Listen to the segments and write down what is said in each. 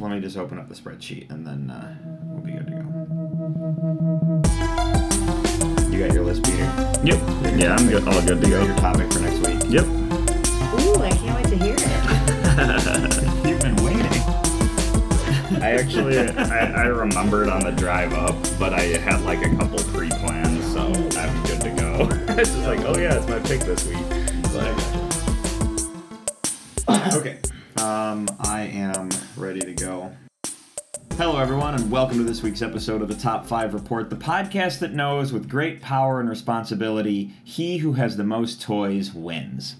let me just open up the spreadsheet and then uh, we'll be good to go. You got your list, Peter. Yep. Yeah, I'm good. All good to You go. your topic for next week. Yep. Ooh, I can't wait to hear it. You've been waiting. I actually I, I remembered on the drive up, but I had like a couple pre-plans, so I'm good to go. it's just like, oh yeah, it's my pick this week. But okay. Um, I am ready to go. Hello, everyone, and welcome to this week's episode of the Top 5 Report, the podcast that knows with great power and responsibility, he who has the most toys wins.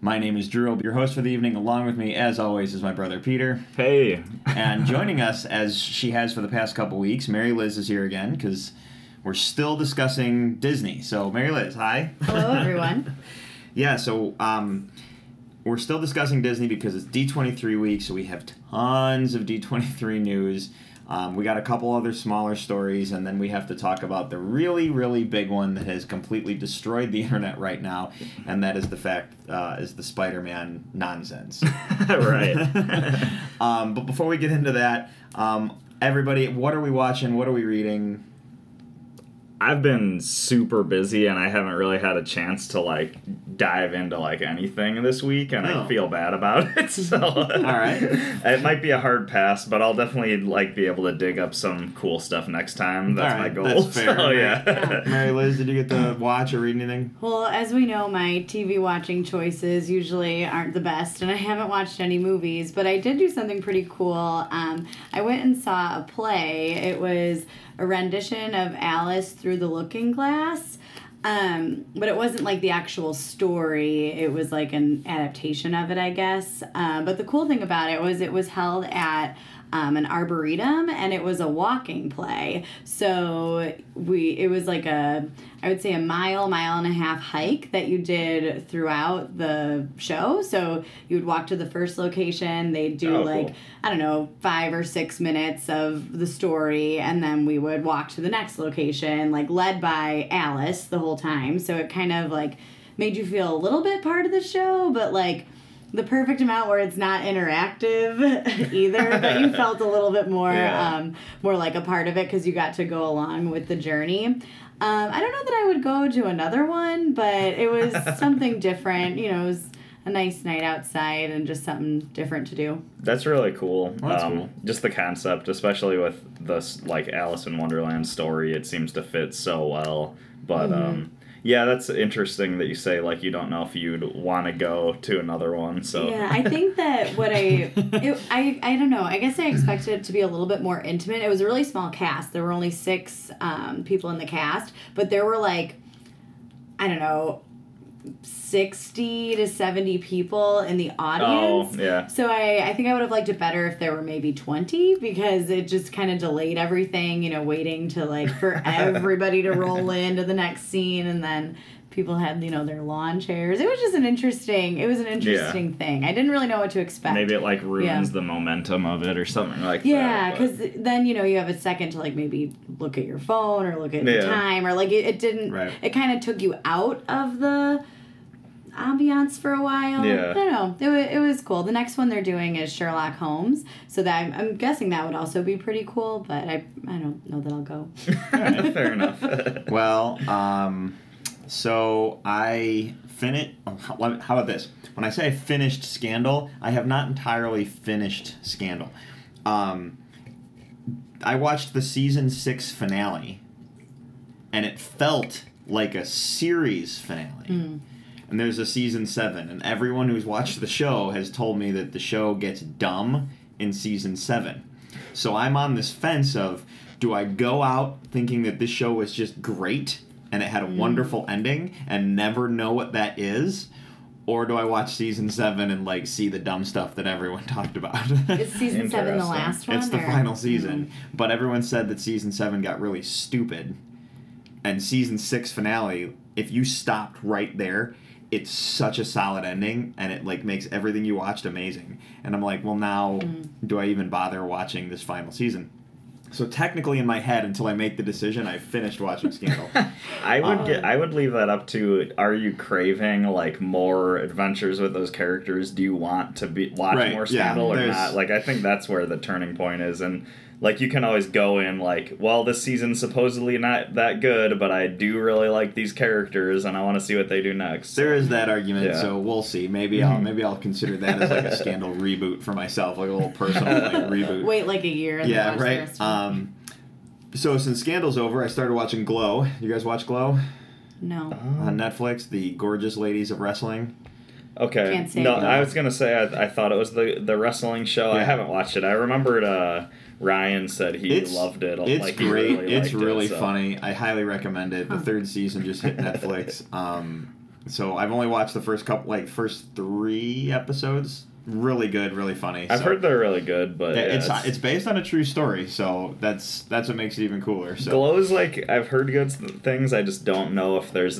My name is Drew, I'll be your host for the evening. Along with me, as always, is my brother Peter. hey, And joining us, as she has for the past couple weeks, Mary Liz is here again because we're still discussing Disney. So, Mary Liz, hi. Hello, everyone. Yeah, so um, we're still discussing Disney because it's D23 week, so we have tons of D23 news. Um, we got a couple other smaller stories, and then we have to talk about the really, really big one that has completely destroyed the internet right now, and that is the fact uh, is the Spider-Man nonsense. right. um, but before we get into that, um, everybody, what are we watching? What are we reading? I've been super busy and I haven't really had a chance to like dive into like anything this week and Oh. I feel bad about it. So All right. It might be a hard pass, but I'll definitely like be able to dig up some cool stuff next time. That's All my goal. that's fair. So yeah. Mary Liz, did you get to watch or read anything? Well, as we know, my TV watching choices usually aren't the best, and I haven't watched any movies, but I did do something pretty cool. Um, I went and saw a play. It was a rendition of Alice Through the Looking Glass. Um, but it wasn't like the actual story. It was like an adaptation of it, I guess. Um, but the cool thing about it was it was held at um, an arboretum and it was a walking play. So we it was like a I would say a mile, mile and a half hike that you did throughout the show. So you would walk to the first location, they'd do Oh, like cool. I don't know, five or six minutes of the story, and then we would walk to the next location, like led by Alice the whole time. So it kind of like made you feel a little bit part of the show, but like the perfect amount where it's not interactive either, but you felt a little bit more, Yeah. um, more like a part of it because you got to go along with the journey. Um, I don't know that I would go to another one, but it was something different. You know, it was a nice night outside and just something different to do. That's really cool. Well, that's um, cool. Just the concept, especially with this like Alice in Wonderland story, it seems to fit so well. But Mm-hmm. um, yeah, that's interesting that you say like you don't know if you'd want to go to another one. So Yeah, I think that what I, it, I, I don't know. I guess I expected it to be a little bit more intimate. It was a really small cast. There were only six um, people in the cast, but there were like, I don't know, sixty to seventy people in the audience. oh audience. yeah, So I, I think I would have liked it better if there were maybe 20 because it just kind of delayed everything, you know, waiting to like for everybody to roll into the next scene and then people had, you know, their lawn chairs. It was just an interesting, it was an interesting thing. I didn't really know what to expect. maybe it like ruins Yeah. the momentum of it or something like Yeah, that. but- because then you know you have a second to like maybe look at your phone or look at the time or like it, it didn't. Right. It kind of took you out of the ambiance for a while. Yeah. I don't know. It was, it was cool. The next one they're doing is Sherlock Holmes, so that I'm, I'm guessing that would also be pretty cool. But I I don't know that I'll go. fair enough. Well, um, so I finished. How how about this? When I say I finished Scandal, I have not entirely finished Scandal. Um, I watched the season six finale, and it felt like a series finale. And there's a season seven, and everyone who's watched the show has told me that the show gets dumb in season seven. So I'm on this fence of do I go out thinking that this show was just great and it had a hmm. wonderful ending and never know what that is? Or do I watch season seven and like see the dumb stuff that everyone talked about? Is season seven the last one? it's the or- final hmm. season. But everyone said that season seven got really stupid. And season six finale, if you stopped right there, it's such a solid ending and it like makes everything you watched amazing. And I'm like, well now hmm. do I even bother watching this final season? So technically, in my head, until I make the decision, I finished watching Scandal. I would Um, get. I would leave that up to. Are you craving like more adventures with those characters? Do you want to be watch Right, more yeah, Scandal or not? Like I think that's where the turning point is, and like you can always go in like, well, this season's supposedly not that good, but I do really like these characters, and I want to see what they do next. there is that argument, Yeah. so we'll see. Maybe I'll maybe I'll consider that as like a Scandal reboot for myself, like a little personal like, reboot. Wait like a year. Yeah, the right. rest of them. Um, so since Scandal's over, I started watching Glow. You guys watch Glow no. on Netflix? The gorgeous ladies of wrestling. Okay. Can't say no, no. I was gonna say I, I thought it was the the wrestling show. I haven't watched it. I remembered uh, Ryan said he It's- loved it. It's like, great. really it's liked it, really so- funny. I highly recommend it. The third season just hit Netflix. um, so I've only watched the first couple, like first three episodes. Really good, really funny. I've So- heard they're really good, but Yeah, yeah, it's it's based on a true story, so that's that's what makes it even cooler. So Glow's like I've heard good things. I just don't know if there's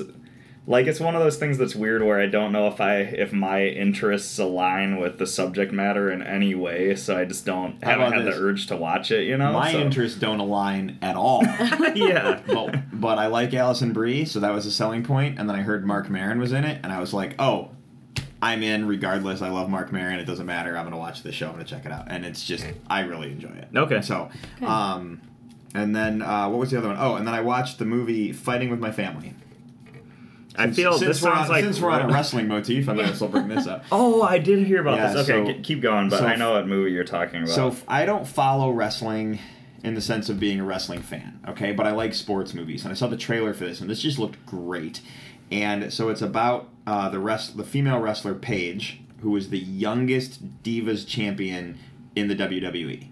like it's one of those things that's weird where I don't know if I if my interests align with the subject matter in any way. So I just don't How haven't about had this? the urge to watch it. You know, my so. interests don't align at all. yeah. but but I like Alison Brie, so that was a selling point. And then I heard Mark Maron was in it, and I was like, oh, I'm in regardless. I love Mark Maron. It doesn't matter. I'm gonna watch the show. I'm gonna check it out, and it's just I really enjoy it. Okay. So, Good. um, and then uh, what was the other one? Oh, and then I watched the movie Fighting with My Family. I feel since this sounds on, like since we're on a wrestling motif, I might as well bring this up. Oh, I did hear about Yeah, this. Okay, so- keep going, but so- I know what movie you're talking about. So I don't follow wrestling in the sense of being a wrestling fan, okay? But I like sports movies, and I saw the trailer for this, and this just looked great. And so it's about uh, the rest, the female wrestler Paige, who is the youngest Divas champion in the WWE.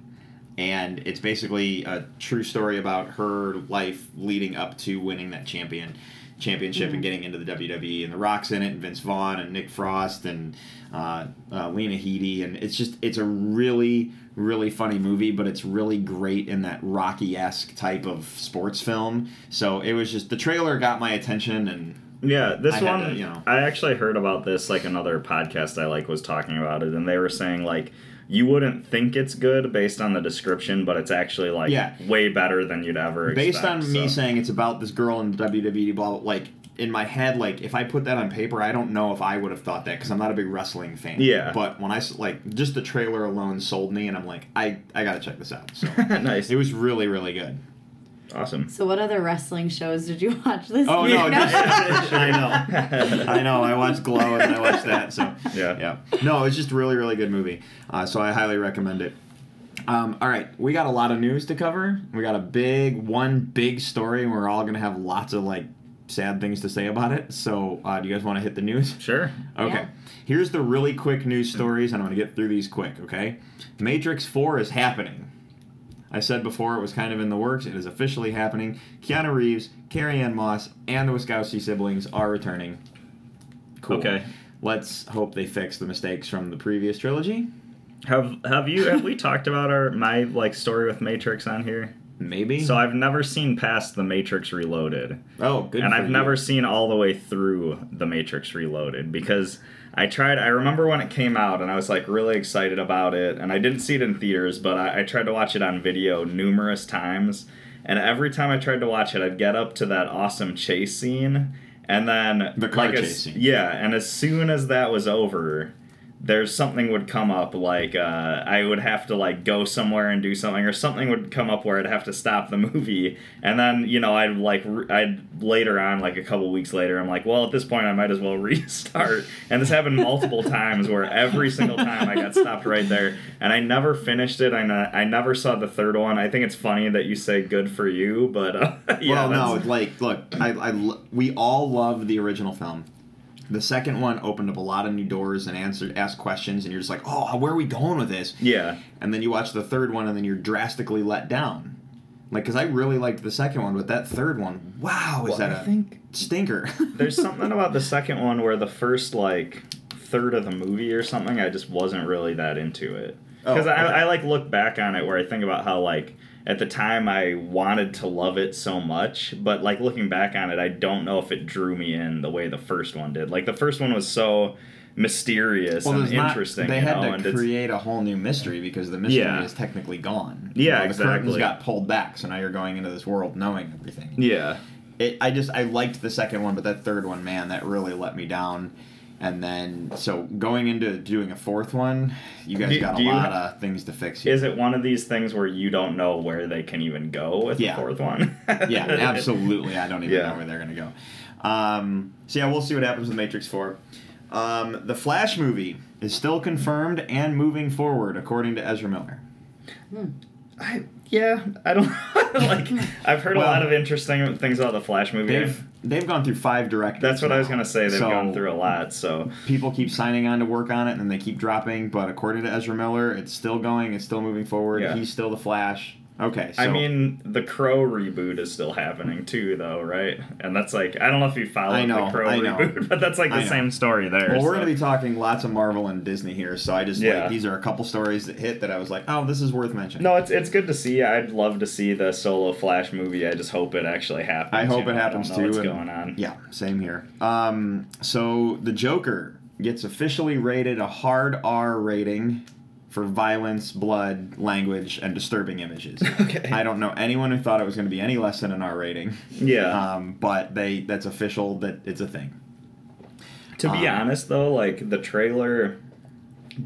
And it's basically a true story about her life leading up to winning that champion championship and getting into the WWE. And The Rock's in it, and Vince Vaughn, and Nick Frost, and uh, uh, Lena Headey, and it's just it's a really really funny movie, but it's really great in that Rocky esque type of sports film. So it was just the trailer got my attention, and Yeah, this I one to, you know. I actually heard about this like another podcast I like was talking about it and they were saying like you wouldn't think it's good based on the description, but it's actually like Yeah. way better than you'd ever based expect, on me saying it's about this girl in the WWE, blah, blah like in my head, like if I put that on paper, I don't know if I would have thought that because I'm not a big wrestling fan. Yeah. But when I like just the trailer alone sold me, and I'm like, I I gotta check this out. So nice. it was really really good. Awesome. So what other wrestling shows did you watch this week? Oh year? no, just, I know, I know. I watched Glow and I watched that. So Yeah. yeah. No, it's just a really really good movie. Uh, so I highly recommend it. Um, all right, we got a lot of news to cover. We got a big one, big story, and we're all gonna have lots of like sad things to say about it. So, uh, do you guys want to hit the news? Sure. Okay. Yeah. Here's the really quick news stories, and I'm going to get through these quick, okay? Matrix 4 is happening. I said before it was kind of in the works. It is officially happening. Keanu Reeves, Carrie Ann Moss, and the Wachowski siblings are returning. Cool. Okay. Let's hope they fix the mistakes from the previous trilogy. Have have you have we talked about our my like story with Matrix on here? Maybe. So I've never seen past the Matrix Reloaded. oh, good. and I've you. never seen all the way through The Matrix Reloaded because I tried. I remember when it came out, and I was like really excited about it. And I didn't see it in theaters, but I, I tried to watch it on video numerous times. And every time I tried to watch it, I'd get up to that awesome chase scene, and then The car like, as- scene. Yeah, and as soon as that was over. There's something would come up like uh, I would have to like go somewhere and do something, or something would come up where I'd have to stop the movie, and then you know I'd like re- I'd later on like a couple weeks later I'm like well at this point I might as well restart, and this happened multiple times where every single time I got stopped right there, and I never finished it. I ne- I never saw the third one. I think it's funny that you say good for you, but uh, yeah, well, no, like, look, I, I, we all love the original film. The second one opened up a lot of new doors and answered, asked questions, and you're just like, oh, where are we going with this? yeah. And then you watch the third one, and then you're drastically let down. Like, because I really liked the second one, but that third one, wow, is Well, that I a think stinker? There's something about the second one where the first like third of the movie or something, I just wasn't really that into it. Oh, Because I. I like look back on it where I think about how like at the time I wanted to love it so much, but like looking back on it, I don't know if it drew me in the way the first one did. Like the first one was so mysterious Well, and there's not- interesting. they had know, to create a whole new mystery because the mystery Yeah. is technically gone. Yeah, the curtains exactly. got pulled back, so now you're going into this world knowing everything. yeah. It, I just I liked the second one, but that third one, man, that really let me down. And then so going into doing a fourth one, you guys Do- got a do you lot ha- of things to fix. Here. Is it one of these things where you don't know where they can even go with Yeah. the fourth one? yeah, absolutely. I don't even Yeah. know where they're gonna go. Um, so yeah, we'll see what happens with Matrix Four. Um, the Flash movie is still confirmed and moving forward, according to Ezra Miller. Hmm. I, yeah, I don't like. I've heard Well, a lot of interesting things about the Flash movie. They've they've gone through five directors. That's what I was gonna say. They've So, gone through a lot. So People keep signing on to work on it, and they keep dropping. But according to Ezra Miller, it's still going. It's still moving forward. Yeah. He's still the Flash. Okay, so I mean, the Crow reboot is still happening too, though, right? And that's like I don't know if you know, the Crow reboot, but that's like the same story there. Well, we're going to be talking lots of Marvel and Disney here, so I just Yeah. like these are a couple stories that hit that I was like, oh, this is worth mentioning. No, it's it's good to see. I'd love to see the solo Flash movie. I just hope it actually happens. I hope you it know, happens I don't know too. What's and- going on? Yeah, same here. Um, so the Joker gets officially rated a hard R rating for violence, blood, language, and disturbing images. Okay. I don't know anyone who thought it was going to be any less than an R rating. Yeah. Um, but they that's official that it's a thing. To be Um, honest, though, like the trailer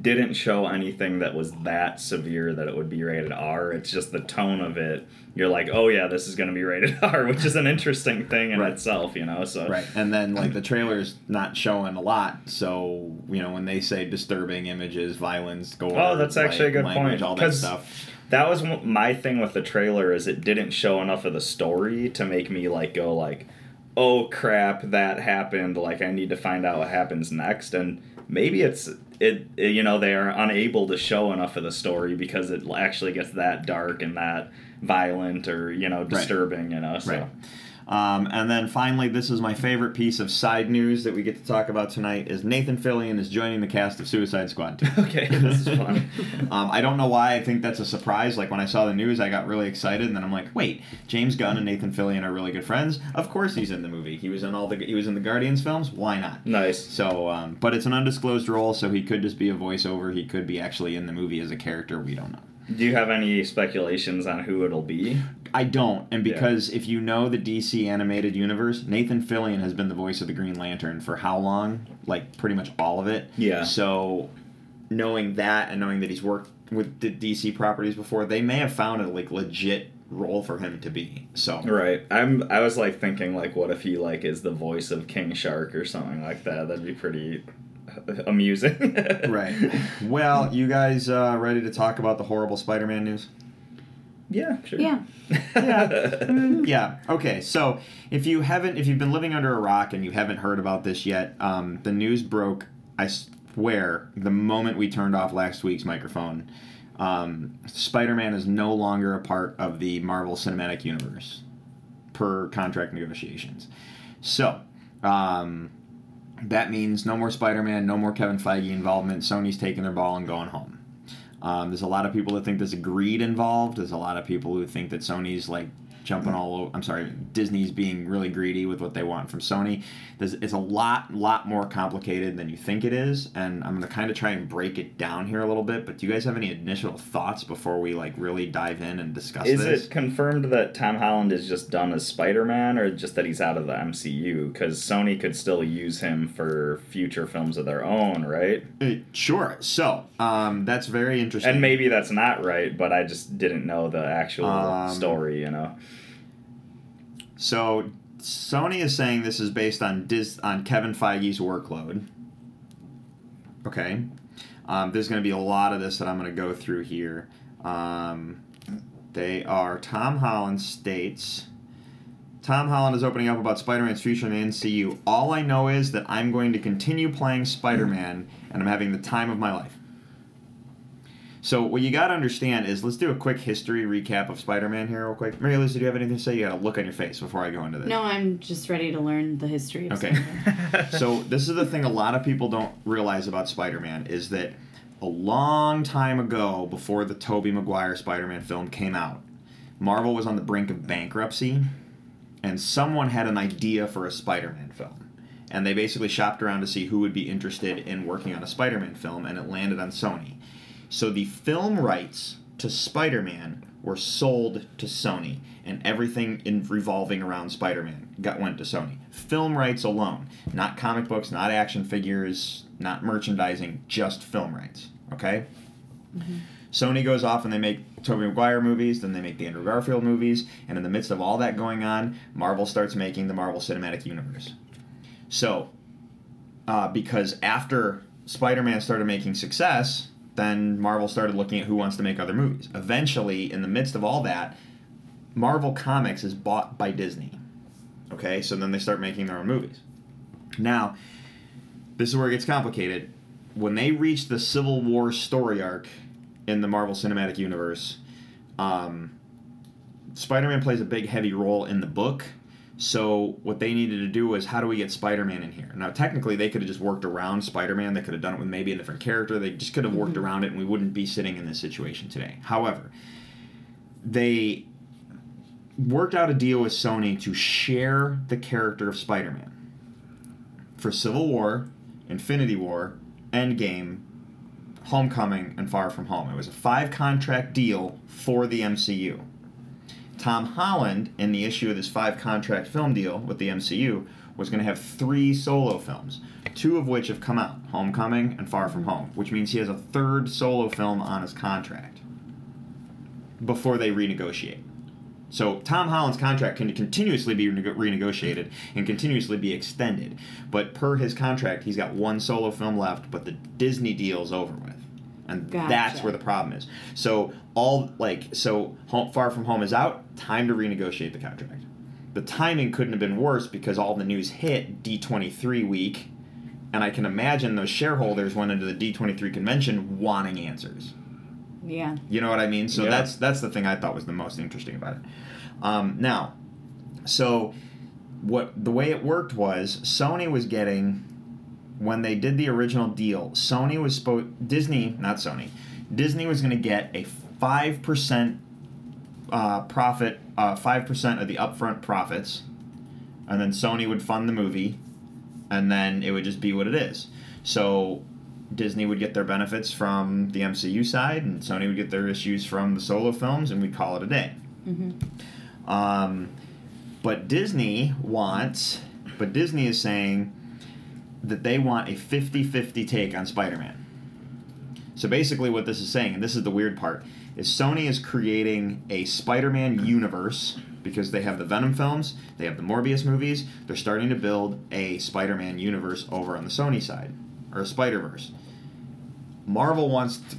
didn't show anything that was that severe that it would be rated R. It's just the tone of it. You're like, oh yeah, this is going to be rated R, which is an interesting thing in Right. itself, you know. So Right. And then like the trailer's not showing a lot, so you know when they say disturbing images, violence, gore. Oh, that's actually a good language, point, All that stuff. that was my thing with the trailer is it didn't show enough of the story to make me like go like, oh crap, that happened. Like I need to find out what happens next, and maybe it's it. it- You know, they are unable to show enough of the story because it actually gets that dark and that violent or you know disturbing. You know, so. Right. Um, and then finally, this is my favorite piece of side news that we get to talk about tonight: is Nathan Fillion is joining the cast of Suicide Squad 2. Okay, this is fun. um, I don't know why I think that's a surprise. Like when I saw the news, I got really excited, and then I'm like, wait, James Gunn and Nathan Fillion are really good friends. Of course, he's in the movie. He was in all the he was in the Guardians films. Why not? nice. So, um, but it's an undisclosed role, so he could just be a voiceover. He could be actually in the movie as a character. We don't know. Do you have any speculations on who it'll be? I don't, and Yeah. because if you know the DC animated universe, Nathan Fillion has been the voice of the Green Lantern for how long? Like pretty much all of it. Yeah. So, knowing that and knowing that he's worked with the DC properties before, they may have found a like legit role for him to be. So. Right. I'm. I was like thinking like, what if he like is the voice of King Shark or something like that? That'd be pretty amusing. Right. Well, you guys uh, ready to talk about the horrible Spider-Man news? Yeah. Sure. Yeah. yeah. Mm, yeah. Okay. So if you haven't, if you've been living under a rock and you haven't heard about this yet, um, the news broke. I swear, the moment we turned off last week's microphone, um, Spider-Man is no longer a part of the Marvel Cinematic Universe, per contract negotiations. So. Um, that means no more Spider-Man, no more Kevin Feige involvement. Sony's taking their ball and going home. Um, there's a lot of people that think there's a greed involved. There's a lot of people who think that Sony's like jumping all over. I'm sorry, Disney's being really greedy with what they want from Sony. There's, it's a lot, lot more complicated than you think it is, and I'm gonna kind of try and break it down here a little bit. But do you guys have any initial thoughts before we like really dive in and discuss Is this? it confirmed that Tom Holland is just done as Spider Man, or just that he's out of the MCU? Because Sony could still use him for future films of their own, right? Uh, sure. So um, that's very interesting. And maybe that's not right, but I just didn't know the actual Um, story. You know. So Sony is saying this is based on Dis- on Kevin Feige's workload. Okay. Um, there's going to be a lot of this that I'm going to go through here. Um, they are Tom Holland states. Tom Holland is opening up about Spider-Man's future in the MCU. All I know is that I'm going to continue playing Spider-Man, and I'm having the time of my life. So what you got to understand is, let's do a quick history recap of Spider-Man here, real quick. Mary Liz, do you have anything to say? You got a look on your face before I go into this. No, I'm just ready to learn the history of Okay. Spider-Man. so this is the thing a lot of people don't realize about Spider-Man is that a long time ago, before the Tobey Maguire Spider-Man film came out, Marvel was on the brink of bankruptcy, and someone had an idea for a Spider-Man film. and they basically shopped around to see who would be interested in working on a Spider-Man film, and it landed on Sony. So the film rights to Spider-Man were sold to Sony, and everything in revolving around Spider-Man got went to Sony. Film rights alone, not comic books, not action figures, not merchandising, just film rights. Okay. Sony goes off and they make Tobey Maguire movies, then they make the Andrew Garfield movies, and in the midst of all that going on, Marvel starts making the Marvel Cinematic Universe. So, uh, because after Spider-Man started making success, then Marvel started looking at who wants to make other movies. Eventually, in the midst of all that, Marvel Comics is bought by Disney. Okay, so then they start making their own movies. Now, this is where it gets complicated. When they reach the Civil War story arc in the Marvel Cinematic Universe, um, Spider Man plays a big, heavy role in the book. So, what they needed to do was how do we get Spider Man in here? Now, technically, they could have just worked around Spider Man. They could have done it with maybe a different character. They just could have worked mm-hmm. around it, and we wouldn't be sitting in this situation today. However, they worked out a deal with Sony to share the character of Spider Man for Civil War, Infinity War, Endgame, Homecoming, and Far From Home. It was a five contract deal for the MCU. Tom Holland, in the issue of this five contract film deal with the MCU, was going to have three solo films, two of which have come out Homecoming and Far From Home, which means he has a third solo film on his contract before they renegotiate. So Tom Holland's contract can continuously be rene- renegotiated and continuously be extended, but per his contract, he's got one solo film left, but the Disney deal's over with, and that's where the problem is. So all like so, home, Far From Home is out. Time to renegotiate the contract. The timing couldn't have been worse because all the news hit D23 week, and I can imagine those shareholders went into the D23 convention wanting answers. Yeah. You know what I mean? So Yeah. that's that's the thing I thought was the most interesting about it. Um, now, so what the way it worked was Sony was getting when they did the original deal. Sony was supposed Disney, not Sony. Disney was going to get a five percent uh, profit, uh, five percent of the upfront profits, and then Sony would fund the movie, and then it would just be what it is. So Disney would get their benefits from the MCU side, and Sony would get their issues from the solo films, and we'd call it a day. Um, but Disney wants, but Disney is saying that they want a 50 50 take on Spider Man. So basically, what this is saying, and this is the weird part, is Sony is creating a Spider Man universe because they have the Venom films, they have the Morbius movies, they're starting to build a Spider Man universe over on the Sony side, or a Spider Verse. Marvel wants to,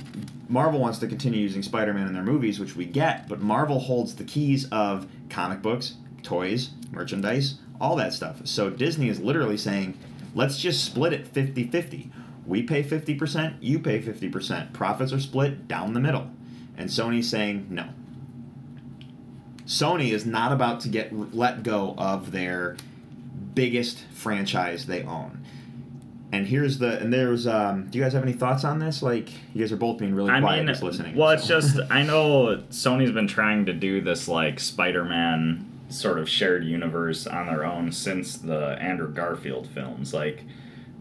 Marvel wants to continue using Spider-Man in their movies, which we get, but Marvel holds the keys of comic books, toys, merchandise, all that stuff. So Disney is literally saying, let's just split it 50-50. We pay 50%, you pay 50%. Profits are split down the middle. And Sony's saying, no. Sony is not about to get let go of their biggest franchise they own. And here's the and there's um do you guys have any thoughts on this? Like you guys are both being really I quiet mean, just listening. well, it's just I know Sony's been trying to do this like Spider-Man sort of shared universe on their own since the Andrew Garfield films. Like,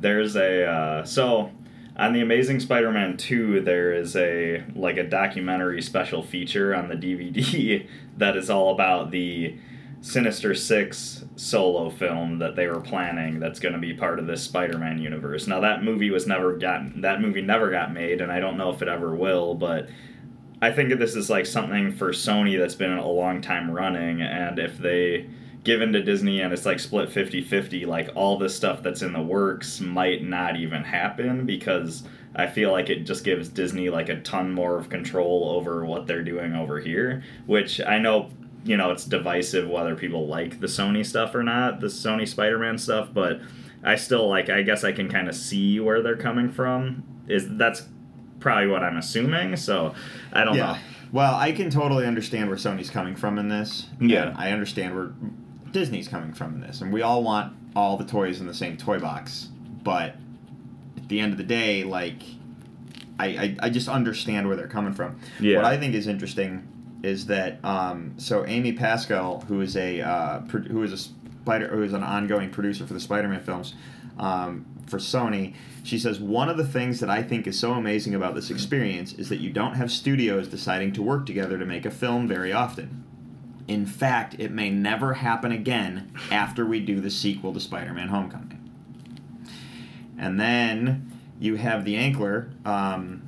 there's a uh, so on the Amazing Spider-Man two, there is a like a documentary special feature on the DVD that is all about the Sinister Six solo film that they were planning that's going to be part of this Spider-Man universe. Now that movie was never gotten that movie never got made and I don't know if it ever will, but I think this is like something for Sony that's been a long time running and if they give into Disney and it's like split 50-50 like all this stuff that's in the works might not even happen because I feel like it just gives Disney like a ton more of control over what they're doing over here, which I know you know it's divisive whether people like the Sony stuff or not, the Sony Spider-Man stuff, but I still like I guess I can kind of see where they're coming from. Is that's probably what I'm assuming, so I don't yeah. know. Well, I can totally understand where Sony's coming from in this. Yeah. I understand where Disney's coming from in this. And we all want all the toys in the same toy box. But at the end of the day, like I, I, I just understand where they're coming from. Yeah. What I think is interesting is that um, so Amy Pascal, who is a uh, pro- who is a spider who is an ongoing producer for the Spider-Man films, um, for Sony. She says one of the things that I think is so amazing about this experience is that you don't have studios deciding to work together to make a film very often. In fact, it may never happen again after we do the sequel to Spider-Man: Homecoming. And then you have the Ankler um,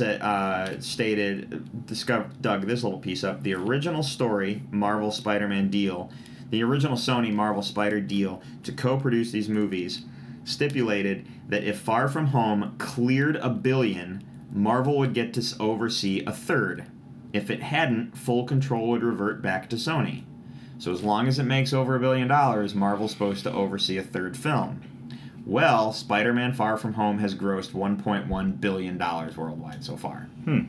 uh, stated, discover, dug this little piece up. The original story, Marvel Spider-Man deal, the original Sony Marvel Spider deal to co-produce these movies, stipulated that if Far From Home cleared a billion, Marvel would get to oversee a third. If it hadn't, full control would revert back to Sony. So as long as it makes over a billion dollars, Marvel's supposed to oversee a third film. Well, Spider-Man: Far From Home has grossed 1.1 billion dollars worldwide so far. Hmm.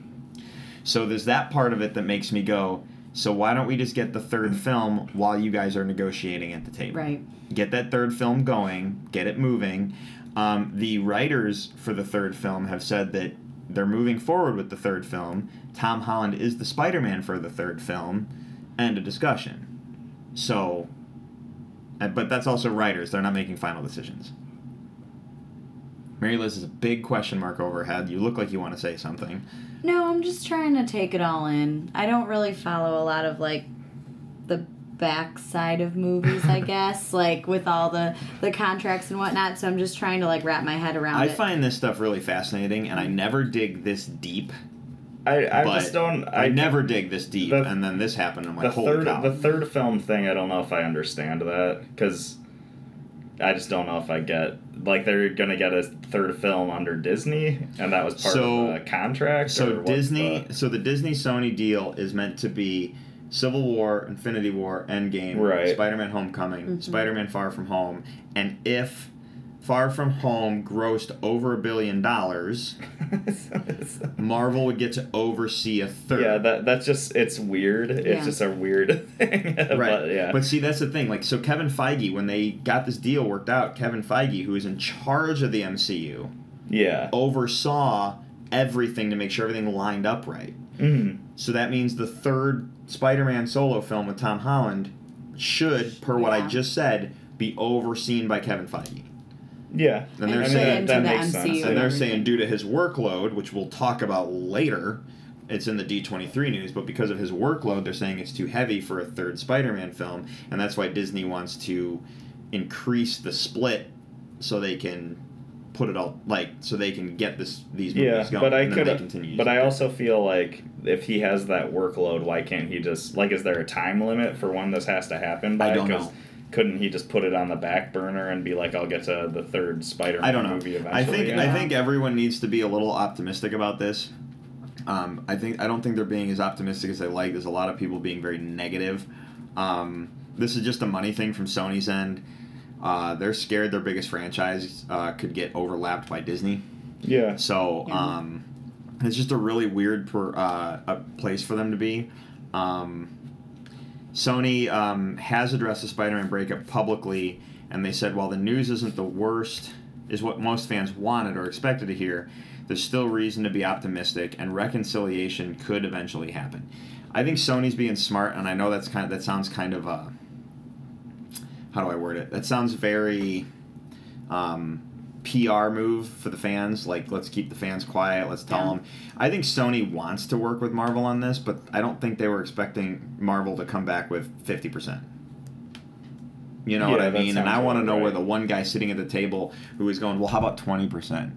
So there's that part of it that makes me go. So why don't we just get the third film while you guys are negotiating at the table? Right. Get that third film going, get it moving. Um, the writers for the third film have said that they're moving forward with the third film. Tom Holland is the Spider-Man for the third film. End of discussion. So, uh, but that's also writers. They're not making final decisions. Mary Liz is a big question mark overhead. You look like you want to say something. No, I'm just trying to take it all in. I don't really follow a lot of like the backside of movies, I guess, like with all the the contracts and whatnot. So I'm just trying to like wrap my head around I it. find this stuff really fascinating, and I never dig this deep. I, I but just don't. I, I never dig this deep, the- and then this happened. I'm the like, holy third cow! the third film thing. I don't know if I understand that because I just don't know if I get like they're gonna get a third film under Disney, and that was part So- of the contract. so Disney, the- so the Disney Sony deal is meant to be Civil War, Infinity War, Endgame, Right. Spider-Man: Homecoming, Mhm. Spider-Man: Far From Home, and if Far From Home grossed over a billion dollars, Marvel would get to oversee a third. yeah, that that's just it's weird. It's Yeah. just a weird thing. Right. but yeah. But see, that's the thing. Like, so Kevin Feige, when they got this deal worked out, Kevin Feige, who is in charge of the MCU, yeah. oversaw everything to make sure everything lined up right. Mhm. So that means the third Spider-Man solo film with Tom Holland should, per what I just said, be overseen by Kevin Feige. Yeah. And they're I mean, saying- that, that makes sense. And they're saying due to his workload, which we'll talk about later, it's in the D23 news, but because of his workload, they're saying it's too heavy for a third Spider-Man film, and that's why Disney wants to increase the split so they can put it all like so they can get this these movies Yeah, going. but I and then could. they continue But I also feel like if he has that workload, why can't he just like? Is there a time limit for when this has to happen? By? I don't 'Cause know. Couldn't he just put it on the back burner and be like, "I'll get to the third Spider-Man I don't know. movie eventually"? I think I think everyone needs to be a little optimistic about this. Um, I think I don't think they're being as optimistic as they like. There's a lot of people being very negative. Um, this is just a money thing from Sony's end. Uh, they're scared their biggest franchise uh, could get overlapped by Disney. yeah. So um, it's just a really weird per, uh, a place for them to be. Um, Sony um, has addressed the Spider-Man breakup publicly, and they said while the news isn't the worst, is what most fans wanted or expected to hear. There's still reason to be optimistic, and reconciliation could eventually happen. I think Sony's being smart, and I know that's kind of that sounds kind of uh, how do I word it? That sounds very um, PR move for the fans. Like, let's keep the fans quiet. Let's tell Yeah. them. I think Sony wants to work with Marvel on this, but I don't think they were expecting Marvel to come back with fifty percent. You know what I mean? And I want to about know where the one guy sitting at the table who is going, well, how about twenty percent?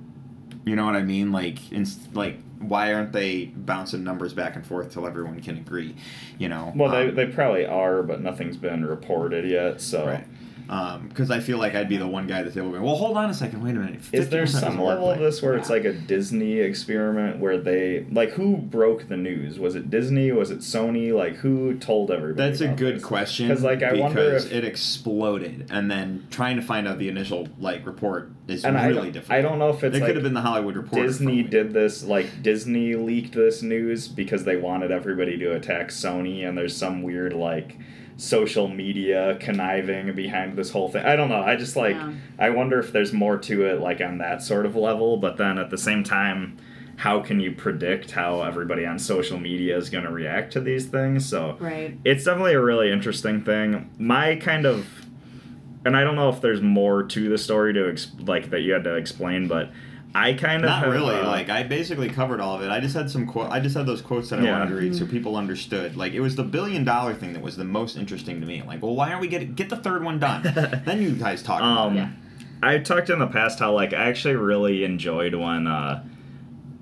You know what I mean? Like, in, like, why aren't they bouncing numbers back and forth till everyone can agree? You know? Well, they, Um, they probably are, but nothing's been reported yet. So, Right. Um, because I feel like I'd be the one guy at the table going, well, hold on a second, wait a minute. is there 50% some level of this where it's like a Disney experiment where they like who broke the news? Was it Disney? Was it Sony? Like who told everybody? That's a good this? question. 'Cause, like, I wonder because if- it exploded, and then trying to find out the initial like report is And really don't, difficult. I don't know if it's It like could have been the Hollywood Reporter. Disney did this like Disney leaked this news because they wanted everybody to attack Sony and there's some weird like social media conniving behind this whole thing. I don't know. I just like Yeah. I wonder if there's more to it like on that sort of level, but then at the same time how can you predict how everybody on social media is going to react to these things? So Right. it's definitely a really interesting thing. My kind of and I don't know if there's more to the story to ex- like that you had to explain, but I kind of Not have, really. uh, like I basically covered all of it. I just had some quote. I just had those quotes that I Yeah. wanted to read so people understood. Like it was the billion dollar thing that was the most interesting to me. Like, well, why aren't we getting get the third one done? then you guys talk. about Um, it. Yeah. I talked in the past how like I actually really enjoyed when uh,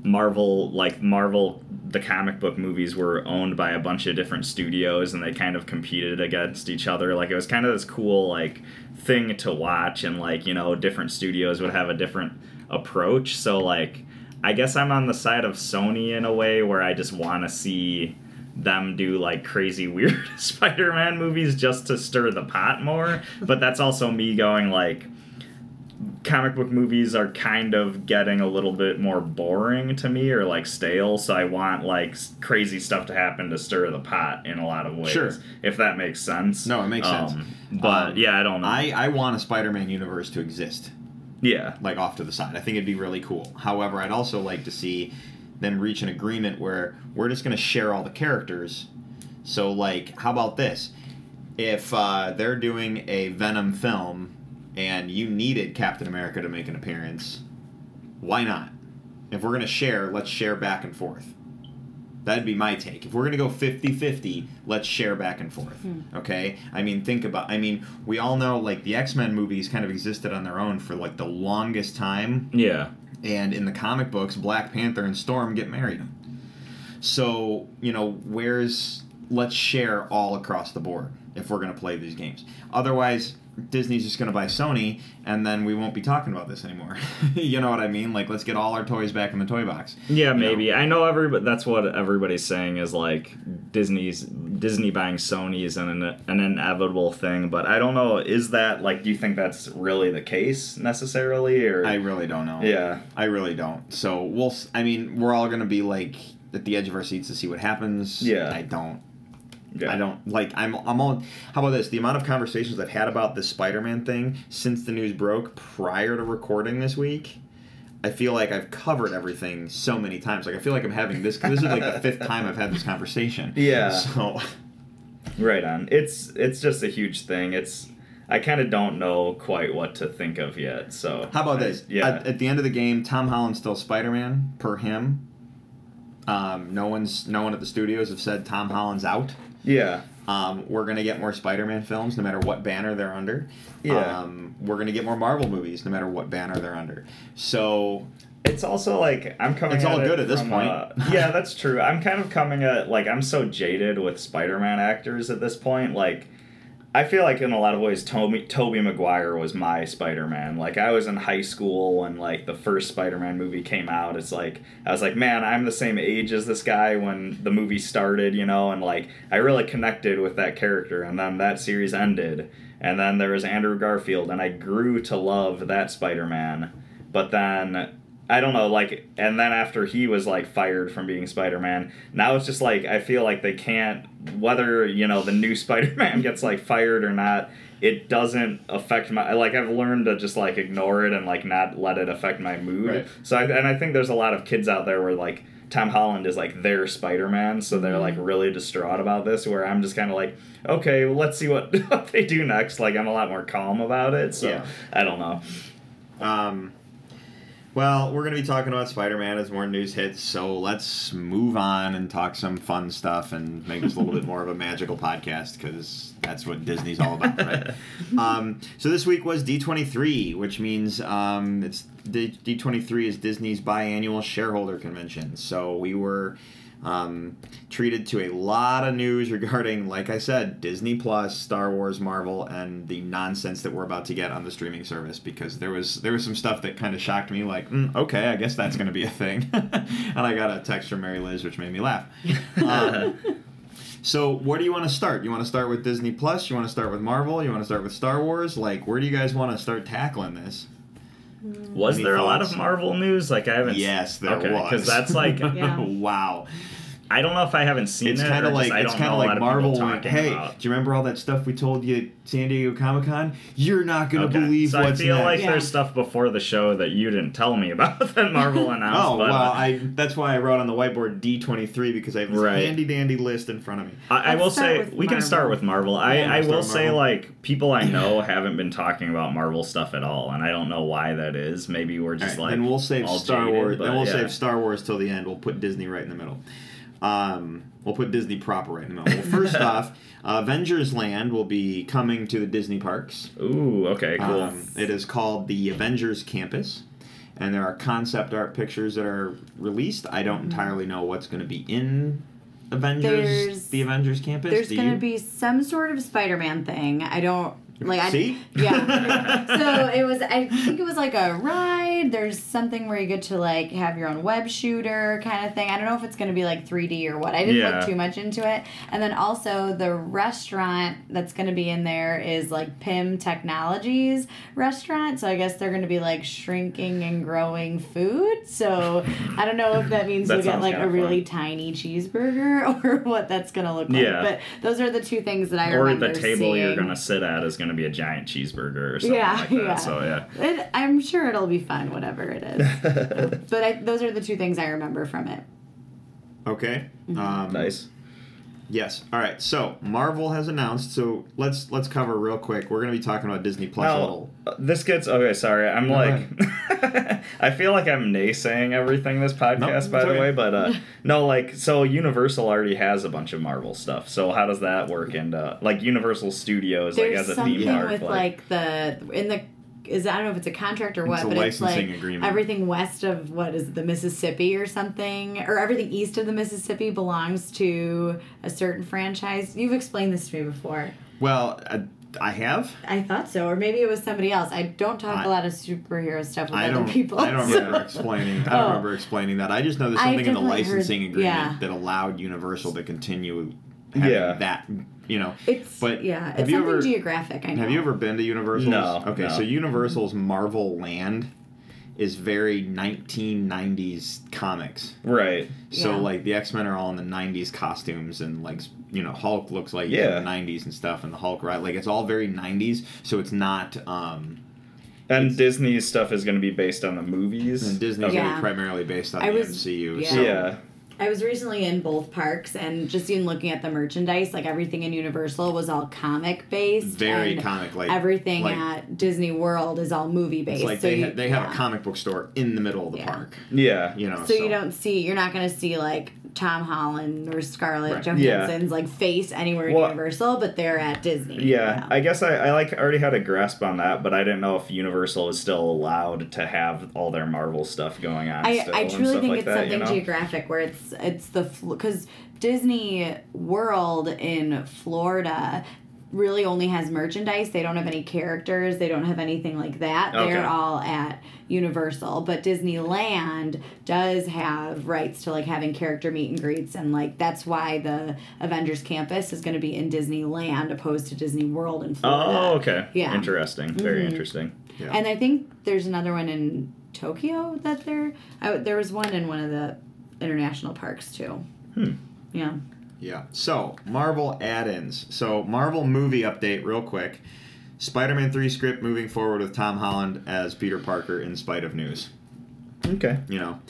Marvel, like Marvel, the comic book movies were owned by a bunch of different studios and they kind of competed against each other. Like it was kind of this cool like thing to watch, and like you know different studios would have a different approach. So like I guess I'm on the side of Sony in a way where I just want to see them do like crazy weird Spider-Man movies just to stir the pot more. But that's also me going like comic book movies are kind of getting a little bit more boring to me or like stale so i want like crazy stuff to happen to stir the pot in a lot of ways Sure. if that makes sense No, it makes sense. but Um, yeah i don't know I I want a Spider-Man universe to exist. Yeah like off to the side. I think it'd be really cool. However, I'd also like to see them reach an agreement where we're just going to share all the characters. So, like, how about this? If uh, they're doing a Venom film and you needed Captain America to make an appearance, why not? If we're going to share, let's share back and forth. That'd be my take. If we're going to go 50 50, let's share back and forth. Hmm. Okay? I mean, think about, I mean, we all know, like, the X Men movies kind of existed on their own for, like, the longest time. yeah And in the comic books, Black Panther and Storm get married. So, you know, where's, let's share all across the board if we're going to play these games. Otherwise, Disney's just going to buy Sony, and then we won't be talking about this anymore. you know what I mean? Like, let's get all our toys back in the toy box. yeah You know? maybe i know everybody that's what everybody's saying is like disney's disney buying sony is an, an inevitable thing but i don't know is that like do you think that's really the case necessarily or I really don't know. yeah I really don't. So we'll. I mean, we're all gonna be like at the edge of our seats to see what happens. Yeah. I don't. Yeah. I don't like. I'm. I'm all. How about this? The amount of conversations I've had about this Spider-Man thing since the news broke prior to recording this week. I feel like I've covered everything so many times. Like I feel like I'm having this. This is like the fifth time I've had this conversation. Yeah. So Right on. It's it's just a huge thing. It's I kind of don't know quite what to think of yet. So how about I- this? Yeah. At, at the end of the game, Tom Holland's still Spider-Man per him. Um, no one's. No one at the studios have said Tom Holland's out. Yeah. Um, we're gonna get more Spider-Man films, no matter what banner they're under. Yeah. Um, we're gonna get more Marvel movies, no matter what banner they're under. So It's also like I'm coming. It's all at it good at this from, point. uh, yeah, that's true. I'm kind of coming at like I'm so jaded with Spider-Man actors at this point. Like, I feel like in a lot of ways, Tobey Tobey Maguire was my Spider-Man. Like I was in high school when like the first Spider-Man movie came out. It's like I was like, man, I'm the same age as this guy when the movie started, you know, and like I really connected with that character. And then that series ended, and then there was Andrew Garfield, and I grew to love that Spider-Man. But then I don't know, like, and then after he was like fired from being Spider Man, now it's just like I feel like they can't, whether you know the new Spider Man gets like fired or not, it doesn't affect my like I've learned to just like ignore it and like not let it affect my mood. Right. So I, and I think there's a lot of kids out there where like Tom Holland is like their Spider Man, so they're like really distraught about this. Where I'm just kind of like, okay, well, let's see what, what they do next. Like I'm a lot more calm about it. So Yeah. I don't know. Um, well, we're going to be talking about Spider Man as more news hits, so let's move on and talk some fun stuff and make this a little bit more of a magical podcast because that's what Disney's all about, right? um, so this week was D23, which means um, it's D- D23 is Disney's biannual shareholder convention. So we were um, treated to a lot of news regarding, like I said, Disney Plus, Star Wars, Marvel, and the nonsense that we're about to get on the streaming service. Because there was there was some stuff that kind of shocked me, like, mm, okay, I guess that's going to be a thing. and I got a text from Mary Liz, which made me laugh. Um, so where do you want to start? You want to start with Disney Plus? You want to start with Marvel? You want to start with Star Wars? Like, where do you guys want to start tackling this? Was Any there a lot of Marvel news? Like I haven't. Yes, there okay, was. because that's like Yeah. wow. I don't know if I haven't seen It's it. kind or of just like I it's kind of a lot like of people Marvel went, "Hey, about. do you remember all that stuff we told you at San Diego Comic Con? You're not gonna Okay. believe so what's I feel next." like Yeah. there's stuff before the show that you didn't tell me about that Marvel oh, announced. Oh but, well, I that's why I wrote on the whiteboard D twenty three because I have this Right. handy dandy list in front of me. I, I will say with we can start with Marvel. I, Yeah, I let's will start say like people I know haven't been talking about Marvel stuff at all, and I don't know why that is. Maybe we're just right, like then we'll save all Star jaded, Wars. but Then we'll yeah. save Star Wars till the end. We'll put Disney right in the middle. Um, we'll put Disney proper right in the middle. Well, first off, uh, Avengers Land will be coming to the Disney parks. Ooh, okay, cool. Um, it is called the Avengers Campus, and there are concept art pictures that are released. I don't entirely know what's going to be in Avengers, There's- the Avengers Campus. There's gonna be some sort of Spider-Man thing. I don't like. I, See? Yeah. so it was. I think it was like a ride. There's something where you get to like have your own web shooter kind of thing. I don't know if it's going to be like 3D or what. I didn't Yeah. look too much into it. And then also the restaurant that's going to be in there is like Pym Technologies restaurant. So I guess they're going to be like shrinking and growing food. So I don't know if that means That you'll get like a really fun. tiny cheeseburger or what that's going to look like. Yeah. But those are the two things that I or remember Or the table you're gonna sit at is gonna be a giant cheeseburger or something Yeah, like that. yeah. So yeah. It, I'm sure it'll be fun, whatever it is. but I, those are the two things I remember from it. Okay. Mm-hmm. Um, nice. Yes. All right. So Marvel has announced. So let's let's cover real quick. We're going to be talking about Disney Plus a little. uh, this gets okay. Sorry, I'm No, like, I feel like I'm naysaying everything this podcast, it's by the okay. way. But uh, no, like, so Universal already has a bunch of Marvel stuff. So how does that work into like Universal Studios? There's like as a theme park, with like, the in the is I don't know if it's a contract or what, It's a but it's like agreement. everything west of what is it, the Mississippi or something, or everything east of the Mississippi belongs to a certain franchise. You've explained this to me before. Well, I, I have. I thought so, or maybe it was somebody else. I don't talk I- a lot of superhero stuff with I other people. I don't so- remember explaining. I don't Oh. remember explaining that. I just know there's something in the definitely heard- licensing agreement yeah. that allowed Universal to continue having Yeah. that. You know. It's But yeah, have it's you something ever- geographic. I know. Have you ever been to Universal? No, Okay, no. so Universal's Marvel Land is very 1990s comics. right. So Yeah. like the X Men are all in the '90s costumes, and like you know Hulk looks like Yeah. in the '90s and stuff, and the Hulk right like it's all very '90s. So it's not. um And Disney's stuff is going to be based on the movies. And Disney's Okay. gonna be primarily based on I the was- MCU. yeah. So yeah. I was recently in both parks, and just even looking at the merchandise, like everything in Universal was all comic based. very comic like everything like- at Disney World is all movie based. It's like so they you, ha- they have yeah. a comic book store in the middle of the Yeah. park. Yeah. You know, So, you don't see, you're not going to see like Tom Holland or Scarlett Right. Yeah. Johansson's like face anywhere in Well- Universal, but they're at Disney. Yeah, I guess I, I like already had a grasp on that, but I didn't know if Universal is still allowed to have all their Marvel stuff going on. I, I truly think like it's that, something you know? geographic where it's it's the because Disney World in Florida really only has merchandise. They don't have any characters. They don't have anything like that. Okay. They're all at Universal, but Disneyland does have rights to like having character meet and greets, and like that's why the Avengers campus is going to be in Disneyland opposed to Disney World in Florida. Oh, okay. Yeah. Interesting. Very Mhm. interesting. Yeah. And I think there's another one in Tokyo that there. I, there was one in one of the international parks too. Hmm. Yeah. Yeah. So, Marvel add-ins. So, Marvel movie update real quick. Spider-Man 3 script moving forward with Tom Holland as Peter Parker in spite of news. Okay. You know.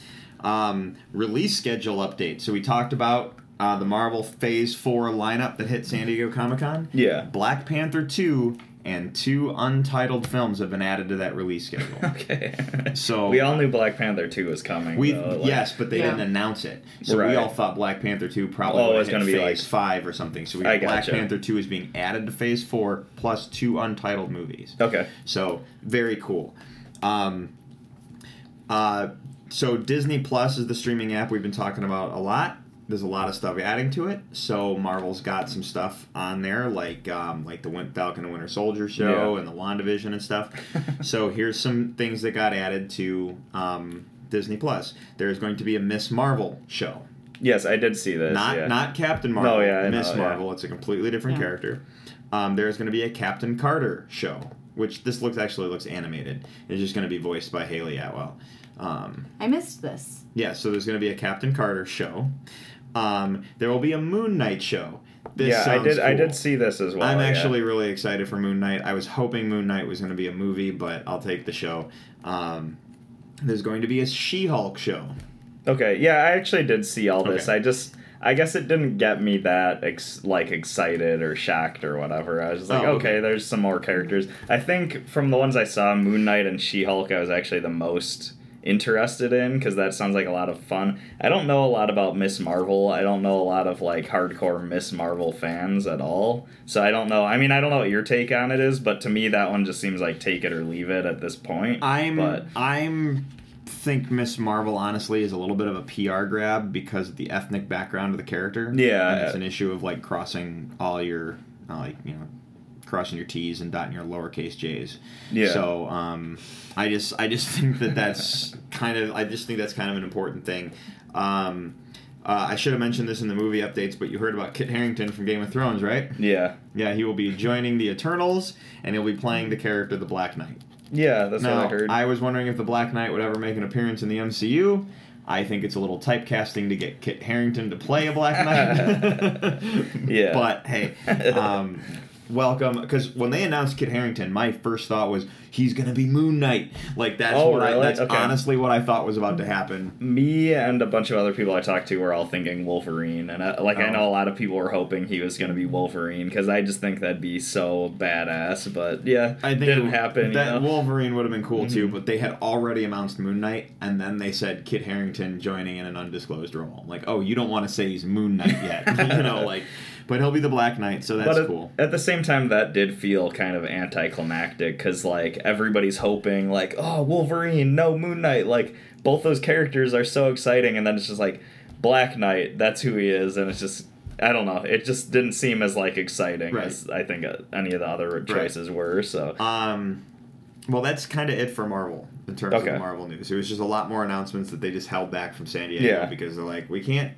Um, release schedule update. So, we talked about uh, the Marvel Phase 4 lineup that hit San Diego Comic-Con. Yeah. Black Panther 2 and two untitled films have been added to that release schedule. Okay. So- we all knew Black Panther two was coming. We though, like- yes, but they Yeah. didn't announce it, so Right. we all thought Black Panther two probably Oh, it was gonna be Phase like- five or something. So we got Black gotcha. Panther two is being added to Phase four plus two untitled movies. Okay. So very cool. Um, uh, so Disney Plus is the streaming app we've been talking about a lot. There's a lot of stuff adding to it. So Marvel's got some stuff on there, like um, like the Win- Falcon and Winter Soldier show Yeah. and the WandaVision and stuff. so here's some things that got added to um, Disney Plus. There's going to be a Miss Marvel show. Yes, I did see this. Not yeah. not Captain Marvel. No, yeah, I Miss know, yeah. Marvel. It's a completely different Yeah. character. Um, there's going to be a Captain Carter show, which this looks actually looks animated. It's just going to be voiced by Hayley Atwell. Um, I missed this. yeah, so there's going to be a Captain Carter show. Um, there will be a Moon Knight show. This yeah, I did. I did see this as well. I'm yeah. actually really excited for Moon Knight. I was hoping Moon Knight was going to be a movie, but I'll take the show. Um, there's going to be a She-Hulk show. Okay, yeah, I actually did see all this. Okay. I just, I guess it didn't get me that ex- like excited or shocked or whatever. I was just like, Oh, okay. okay. there's some more characters. I think from the ones I saw, Moon Knight and She Hulk, I was actually the most interested in because that sounds like a lot of fun. I don't know a lot about Miss Marvel. I don't know a lot of like hardcore Miss Marvel fans at all. So I don't know. I mean, I don't know what your take on it is, but to me, that one just seems like take it or leave it at this point. I'm But I'm think Miss Marvel honestly is a little bit of a PR grab because of the ethnic background of the character. Yeah. and it's an issue of like crossing all your uh, like you know crossing your T's and dotting your lowercase J's. Yeah. So um, I just I just think that that's kind of I just think that's kind of an important thing. Um, uh, I should have mentioned this in the movie updates, but you heard about Kit Harington from Game of Thrones, right? yeah. Yeah, he will be joining the Eternals, and he'll be playing the character the Black Knight. Yeah, that's Now, what I heard. I was wondering if the Black Knight would ever make an appearance in the MCU. I think it's a little typecasting to get Kit Harington to play a Black Knight. Yeah. But hey, um, welcome. Because when they announced Kit Harington, my first thought was he's gonna be Moon Knight. Like that's Oh, what I, really? that's Okay. honestly what I thought was about to happen. Me and a bunch of other people I talked to were all thinking Wolverine, and I, like I Oh. know a lot of people were hoping he was going to be Wolverine because I just think that'd be so badass. But yeah, I think didn't it- happen. That you know? Mm-hmm. Wolverine would have been cool too, but they had already announced Moon Knight, and then they said Kit Harington joining in an undisclosed role. Like, oh, you don't want to say he's Moon Knight yet, you know, like, but he'll be the Black Knight, so that's but at, cool. at the same time, that did feel kind of anticlimactic because like everybody's hoping like, oh, Wolverine, no Moon Knight, like both those characters are so exciting, and then it's just like Black Knight, that's who he is, and it's just. I don't know. It just didn't seem as like exciting Right. as I think uh, any of the other choices were. So Um, well, that's kind of it for Marvel in terms Okay. of Marvel news. It was just a lot more announcements that they just held back from San Diego Yeah. because they're like, we can't,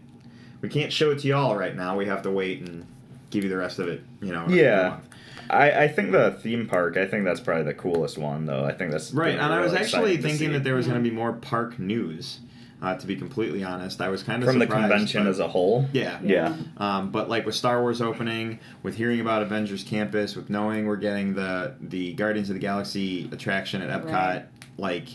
we can't show it to y'all right now. We have to wait and give you the rest of it. You know. Yeah. month." I, I think the theme park. I think that's probably the coolest one, though. I think that's Right, and be I was actually thinking see. that there was going to be more park news. Uh, to be completely honest, I was kind of from the convention but- as a whole. Yeah. Yeah. Um, but like with Star Wars opening, with hearing about Avengers Campus, with knowing we're getting the the Guardians of the Galaxy attraction at Epcot, Right. like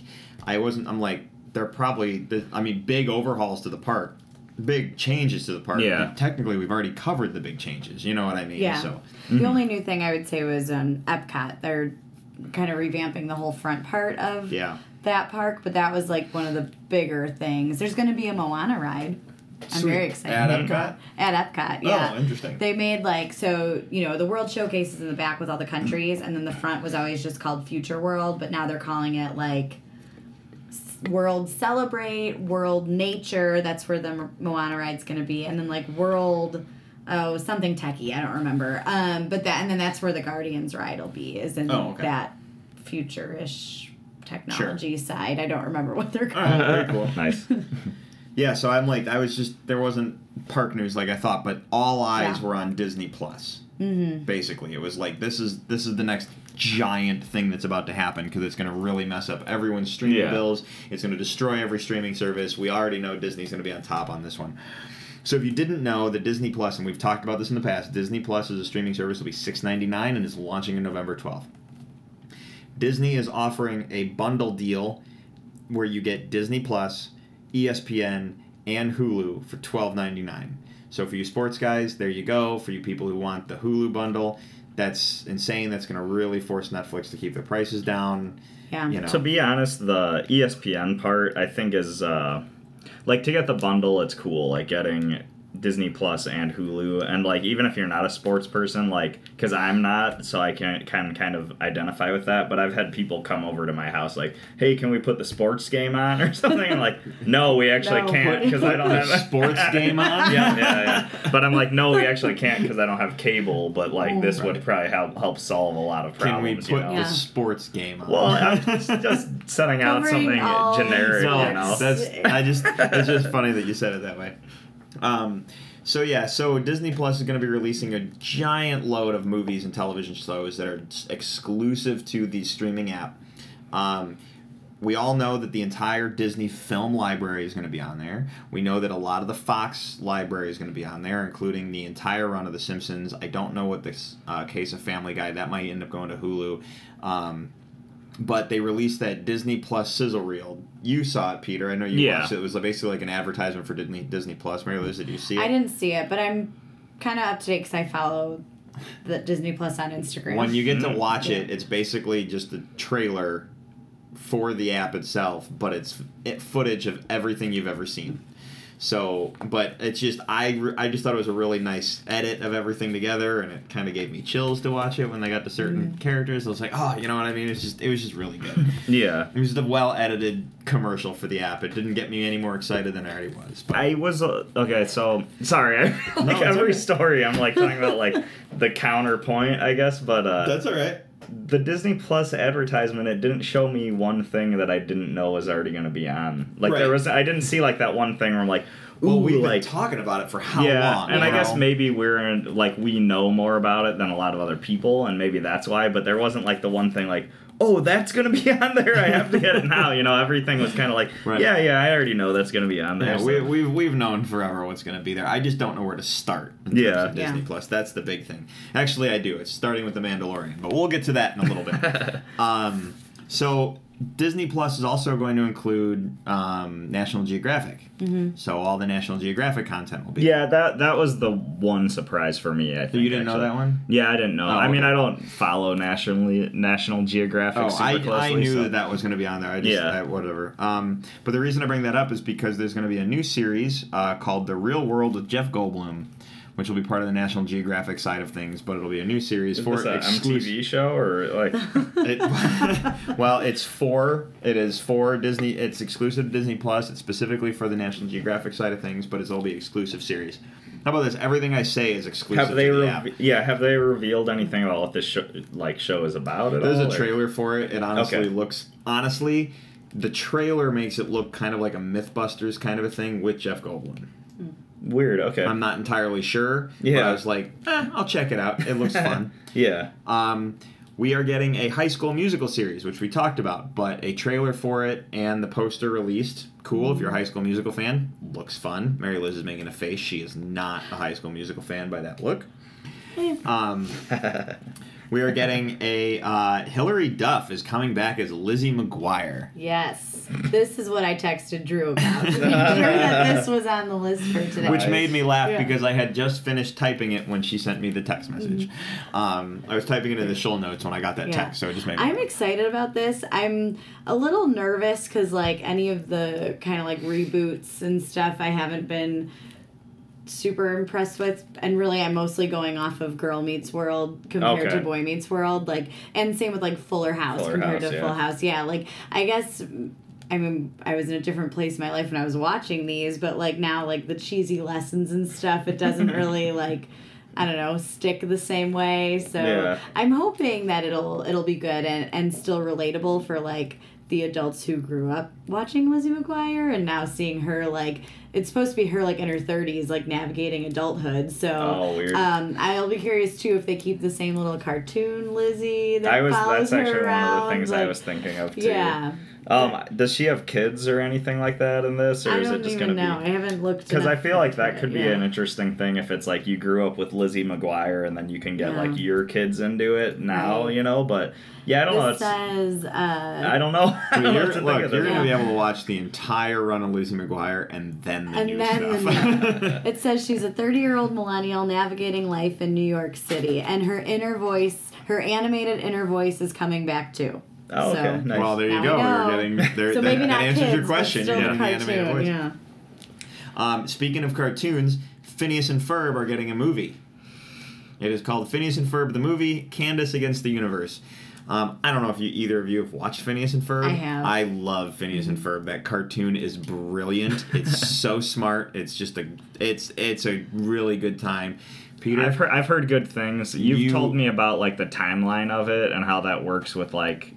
I wasn't. I'm like they're probably. the- I mean, big overhauls to the park, big changes to the park. Yeah. Technically, we've already covered the big changes. You know what I mean? Yeah. So Mm-hmm. The only new thing I would say was um, Epcot. They're kind of revamping the whole front part of yeah. that park, but that was like one of the bigger things. There's going to be a Moana ride. I'm very excited. At Epcot? At Epcot, yeah. Oh, interesting. They made like so you know the World showcases in the back with all the countries, and then the front was always just called Future World, but now they're calling it like S- World Celebrate, World Nature. That's where the Moana ride's going to be, and then like World. Oh, something techie. I don't remember. Um, but that and then that's where the Guardians ride will be. Is in Oh, okay. that future-ish technology side. I don't remember what they're All right, called. very cool. Nice. Yeah, so I'm like, I was just there wasn't park news like I thought, but all eyes Yeah. were on Disney Plus. Mm-hmm. Basically, it was like this is this is the next giant thing that's about to happen because it's going to really mess up everyone's streaming Yeah. bills. It's going to destroy every streaming service. We already know Disney's going to be on top on this one. So if you didn't know, the Disney Plus, and we've talked about this in the past, Disney Plus is a streaming service. It'll be six ninety nine and is launching on November twelfth. Disney is offering a bundle deal where you get Disney Plus, ESPN, and Hulu for twelve ninety nine. So for you sports guys, there you go. For you people who want the Hulu bundle, that's insane. That's going to really force Netflix to keep their prices down. Yeah. You know, To be honest, the ESPN part I think is uh, like to get the bundle. It's cool, like getting Disney Plus and Hulu, and like even if you're not a sports person, like because I'm not, so I can can kind of identify with that. But I've had people come over to my house like, "Hey, can we put the sports game on or something?" I'm like, "No, we actually No. can't because I don't The have a sports game on? yeah, yeah, yeah. But I'm like, no, we actually can't because I don't have cable. But like, this would probably help help solve a lot of problems. can we put you know? Yeah. the sports game on? Well, I'm just, just setting out Covering something generic, No, you know. that's I just it's just funny that you said it that way. Um, so yeah, so Disney Plus is going to be releasing a giant load of movies and television shows that are exclusive to the streaming app. Um, we all know that the entire Disney film library is going to be on there. We know that a lot of the Fox library is going to be on there, including the entire run of The Simpsons. I don't know what this uh, case of Family Guy that might end up going to Hulu. Um, but they released that Disney Plus sizzle reel. You saw it, Peter. I know you Yeah. watched it. It was basically like an advertisement for Disney Disney Plus. Mary Liz, did you see it? I didn't see it, but I'm kind of up to date because I follow the Disney Plus on Instagram. When you get to Mhm. watch it, it's basically just a trailer for the app itself, but it's footage of everything you've ever seen. So, but it's just I, re- I just thought it was a really nice edit of everything together, and it kind of gave me chills to watch it when they got to certain characters. I was like, oh, you know what I mean? It's just it was just really good. Yeah. it was just a well edited commercial for the app. It didn't get me any more excited than I already was. But I was uh, okay. So sorry, like it's every okay. story, I'm like talking about like the counterpoint, I guess. But uh, that's all right. The Disney Plus advertisement, it didn't show me one thing that I didn't know was already going to be on. Like there was, I didn't see like that one thing where I'm like, ooh, Well, we've like been talking about it for how yeah, long? and I you guess maybe we're in, like we know more about it than a lot of other people, and maybe that's why. But there wasn't like the one thing like, oh, that's gonna be on there. I have to get it now. You know, everything was kind of like, Right. yeah, yeah, I already know that's gonna be on there. Yeah, so- we, we've, we've known forever what's going to be there. I just don't know where to start in Yeah. terms of Disney Yeah. Plus. That's the big thing. Actually, I do. It's starting with The Mandalorian, but we'll get to that in a little bit. um, so, Disney Plus is also going to include um, National Geographic. Mm-hmm. So, all the National Geographic content will be. yeah, that that was the one surprise for me. I think You didn't know that one? Yeah, I didn't know. Oh, I mean. I don't follow nationally National Geographic Oh, super I, closely. I knew so- that that was going to be on there. I just, Yeah. I- whatever. Um, but the reason I bring that up is because there's going to be a new series uh, called The Real World with Jeff Goldblum, which will be part of the National Geographic side of things, but it'll be a new series Is for this a exclusive. MTV show or like? It, well, it's for it is for Disney. It's exclusive to Disney Plus. It's specifically for the National Geographic side of things, but it'll be exclusive series. How about this? Everything I say is exclusive have they to the re- app. yeah have they revealed anything about what this show like show is about at There's all? a or- trailer for it. It honestly Okay. looks honestly, the trailer makes it look kind of like a MythBusters kind of a thing with Jeff Goldblum. Weird. Okay. I'm not entirely sure. But Yeah. I was like, eh, I'll check it out. It looks fun. yeah. Um, we are getting a High School Musical series, which we talked about, but a trailer for it and the poster released. Cool if you're a High School Musical fan. Looks fun. Mary Liz is making a face. She is not a High School Musical fan by that look. Um, we are getting a uh, Hilary Duff is coming back as Lizzie McGuire. Yes, this is what I texted Drew about. sure that this was on the list for today. Which made me laugh Yeah. because I had just finished typing it when she sent me the text message. Um, I was typing it in the show notes when I got that Mm-hmm. Yeah. text, so it just made me. I'm excited about this. I'm a little nervous because, like, any of the kind of like reboots and stuff, I haven't been super impressed with. And really, I'm mostly going off of Girl Meets World compared Okay. to Boy Meets World. Like, and same with like Fuller House Fuller compared House, to yeah. Full House. Yeah, like, I guess. I mean, I was in a different place in my life when I was watching these, but like now, like the cheesy lessons and stuff, it doesn't really like, I don't know, stick the same way. So Yeah. I'm hoping that it'll it'll be good and and still relatable for like the adults who grew up watching Lizzie McGuire and now seeing her like it's supposed to be her like in her 30s like navigating adulthood. So Oh, um I'll be curious too if they keep the same little cartoon Lizzie that I was. follows That's her actually one of the things I was thinking of too. Yeah. Um, does she have kids or anything like that in this, or I is it just gonna know. be? I haven't looked Because I feel like into that it, could be yeah. an interesting thing if it's like you grew up with Lizzie McGuire and then you can get Yeah. like your kids into it now, Right. you know. But yeah, I don't know. This It's, says uh I don't know. I I don't you're, what to look, you're going to be able to watch the entire run of Lizzie McGuire and then the And new then the stuff. It says she's a 30 year old millennial navigating life in New York City, and her inner voice, her animated inner voice, is coming back too. Oh, okay, So- nice. well, there you Now go. we know. We're getting there. so that, maybe that not answers kids, your question. but still You're a the animated voice. Yeah. Um, speaking of cartoons, Phineas and Ferb are getting a movie. It is called Phineas and Ferb the movie, Candace Against the Universe. Um, I don't know if you either of you have watched Phineas and Ferb. I have. I love Phineas and Ferb. That cartoon is brilliant. It's so smart. It's just a it's it's a really good time. Peter, I've heard I've heard good things. You've You- told me about like the timeline of it and how that works with like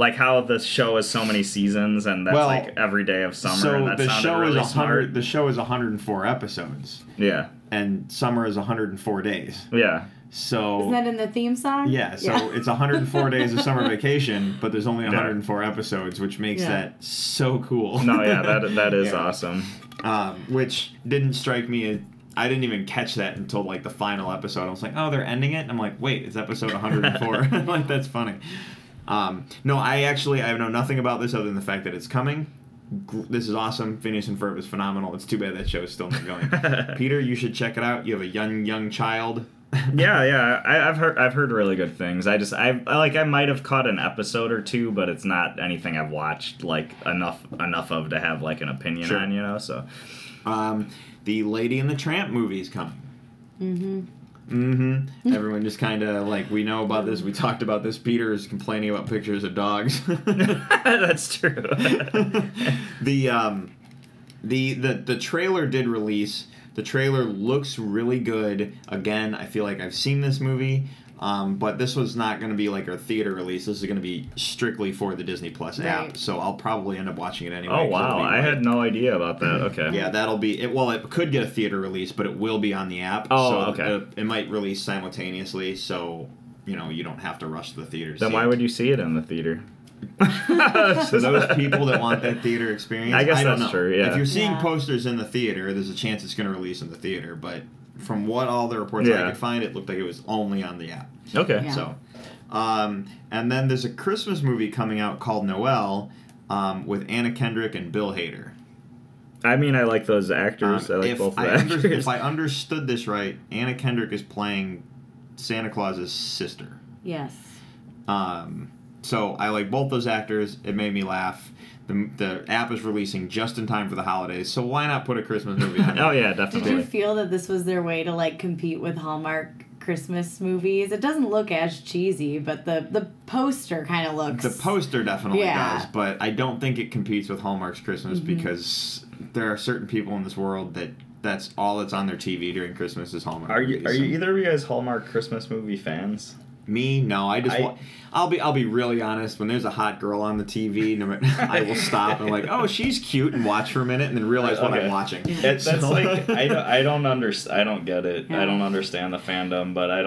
Like how the show has so many seasons, and that's Well, like every day of summer. so and that the show really is a hundred. The show is 104 episodes, Yeah, and summer is 104 days. yeah. So Isn't that in the theme song? Yeah, so it's 104 days of summer vacation, but there's only Yeah. 104 episodes, which makes Yeah. that so cool. No, yeah, that that is Yeah. awesome. um, which didn't strike me. As, I didn't even catch that until like the final episode. I was like, oh, they're ending it. And I'm like, wait, it's episode 104. like that's funny. Um, no, I actually I know nothing about this other than the fact that it's coming. This is awesome. Phineas and Ferb is phenomenal. It's too bad that show is still not going. Peter, you should check it out. You have a young young child. Yeah, yeah. I, I've heard I've heard really good things. I just I I, like I might have caught an episode or two, but it's not anything I've watched like enough enough of to have like an opinion Sure. on. You know, so Um, the Lady and the Tramp movie is coming. Mm-hmm. Mm-hmm. Everyone just kind of like we know about this. We talked about this. Peter is complaining about pictures of dogs. that's true. the um, the the the trailer did release. The trailer looks really good. Again, I feel like I've seen this movie, um, but this was not going to be like a theater release. This is going to be strictly for the Disney Plus app. Right. So I'll probably end up watching it anyway. Oh wow, be I like- had no idea about that. Okay. Yeah, that'll be it. Well, it could get a theater release, but it will be on the app. Oh, so okay. It, it might release simultaneously, so you know you don't have to rush to the theater. to Then why it. would you see it in the theater? so those people that want that theater experience, I guess don't that's know. true, yeah. If you're seeing Yeah. posters in the theater, there's a chance it's going to release in the theater. But from what all the reports I could find, it looked like it was only on the app. Okay. Yeah. So, um, and then there's a Christmas movie coming out called Noelle um, with Anna Kendrick and Bill Hader. I mean, I like those actors. Um, I like if, both the I actors. under, if I understood this right, Anna Kendrick is playing Santa Claus's sister. Yes. Um, so I like both those actors. It made me laugh. The, the app is releasing just in time for the holidays, so why not put a Christmas movie on? oh yeah, definitely. Did you feel that this was their way to like compete with Hallmark Christmas movies? It doesn't look as cheesy, but the the poster kind of looks. The poster definitely Yeah. does, but I don't think it competes with Hallmark's Christmas Mm-hmm. because there are certain people in this world that that's all that's on their TV during Christmas is Hallmark. Are you movies. are you either of you guys Hallmark Christmas movie fans? Me? No, I just. I- wa- I'll be. I'll be really honest. When there's a hot girl on the TV, I will stop and like, oh, she's cute, and watch for a minute, and then realize what I'm watching. It, that's like I don't I don't understand. I don't get it. Yeah. I don't understand the fandom, but I don't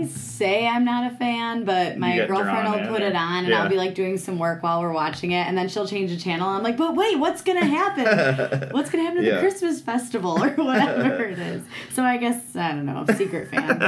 know. I say I'm not a fan, but my girlfriend will put or- it on, and yeah. I'll be like doing some work while we're watching it, and then she'll change the channel. I'm like, but wait, what's gonna happen? what's gonna happen to Yeah. the Christmas festival or whatever it is? So I guess I don't know, secret fan,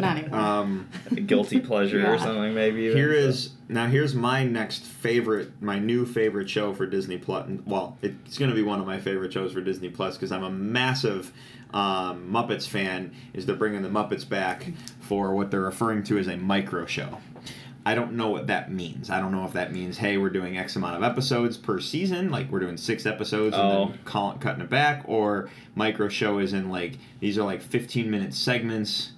not anymore. Um, Guilty pleasure or something maybe. even, here so. now. Here's my next favorite, my new favorite show for Disney Plus. Well, it's going to be one of my favorite shows for Disney Plus because I'm a massive um, Muppets fan. Is they're bringing the Muppets back for what they're referring to as a micro show. I don't know what that means. I don't know if that means, hey, we're doing X amount of episodes per season, like we're doing six episodes and Oh. then call, cutting it back, or micro show is in like these are like 15 minute segments.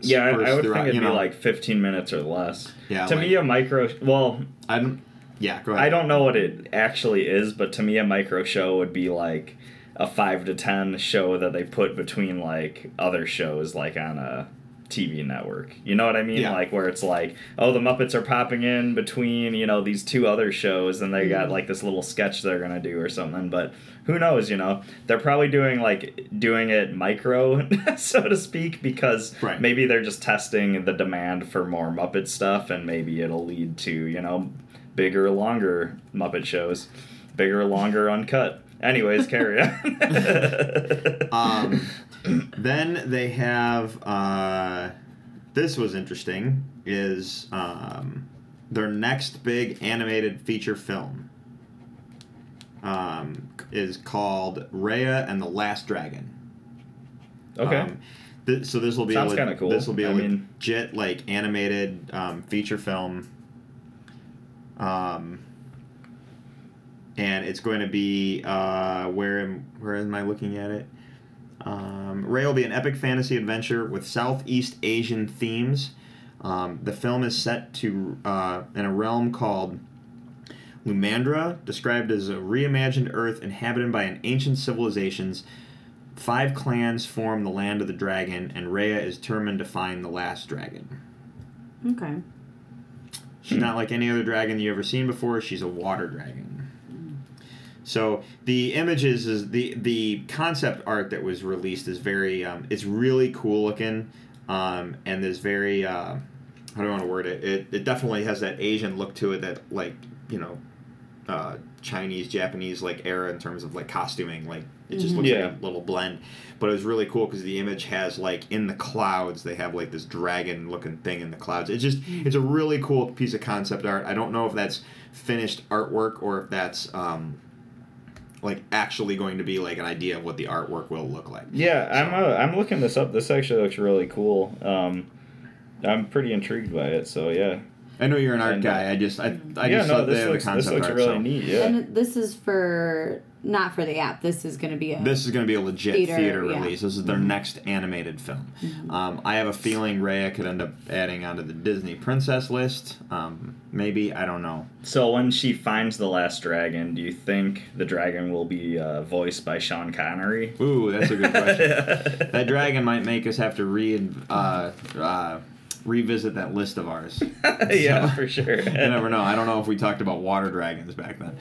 Yeah, I, I would think it'd you be know. like 15 minutes or less. Yeah, To like- me, a micro. Well, I don't. Yeah, go ahead. I don't know what it actually is, but to me, a micro show would be like a five to ten show that they put between like other shows, like on a TV network. You know what I mean? Yeah. Like where it's like, oh, the Muppets are popping in between, you know, these two other shows, and they got like this little sketch they're gonna do or something. But who knows? You know, they're probably doing like doing it micro, so to speak, because Right. maybe they're just testing the demand for more Muppet stuff, and maybe it'll lead to you know bigger, longer Muppet shows, bigger, longer, uncut. Anyways, carry on. Um, then they have uh, this was interesting is um, their next big animated feature film um, is called Raya and the Last Dragon. okay. Um, th- so this will be Sounds le- cool. This will be a I mean- legit like animated um, feature film. Um, and it's going to be uh, where am where am I looking at it? Um, Ray will be an epic fantasy adventure with Southeast Asian themes. Um, the film is set to uh, in a realm called Lumandra, described as a reimagined Earth inhabited by an ancient civilizations. Five clans form the land of the dragon, and Raya is determined to find the last dragon. okay. She's not like any other dragon you've ever seen before. She's a water dragon. So the images is the the concept art that was released is very um, it's really cool looking, um, and there's very uh, how do I want to word it? It it definitely has that Asian look to it that like you know, uh, Chinese Japanese like era in terms of like costuming. Like it just Mhm. looks Yeah. like a little blend, but it was really cool because the image has like in the clouds they have like this dragon looking thing in the clouds. It's just it's a really cool piece of concept art. I don't know if that's finished artwork or if that's um, like actually going to be like an idea of what the artwork will look like. Yeah, I'm uh, I'm looking this up. This actually looks really cool. Um, I'm pretty intrigued by it. So yeah, I know you're an art And, uh, guy. I just I, I yeah, just no, love this the, looks the this concept looks art. really so. neat. Yeah, And this is for not for the app. This is going to be a This is going to be a legit Theater, theater, yeah. release. This is their next animated film. Um, I have a feeling Raya could end up adding onto the Disney princess list. Um, maybe I don't know. So when she finds the last dragon, do you think the dragon will be uh, voiced by Sean Connery? Ooh, that's a good question. that dragon might make us have to re uh, uh, revisit that list of ours. yeah, for sure. you never know. I don't know if we talked about water dragons back then.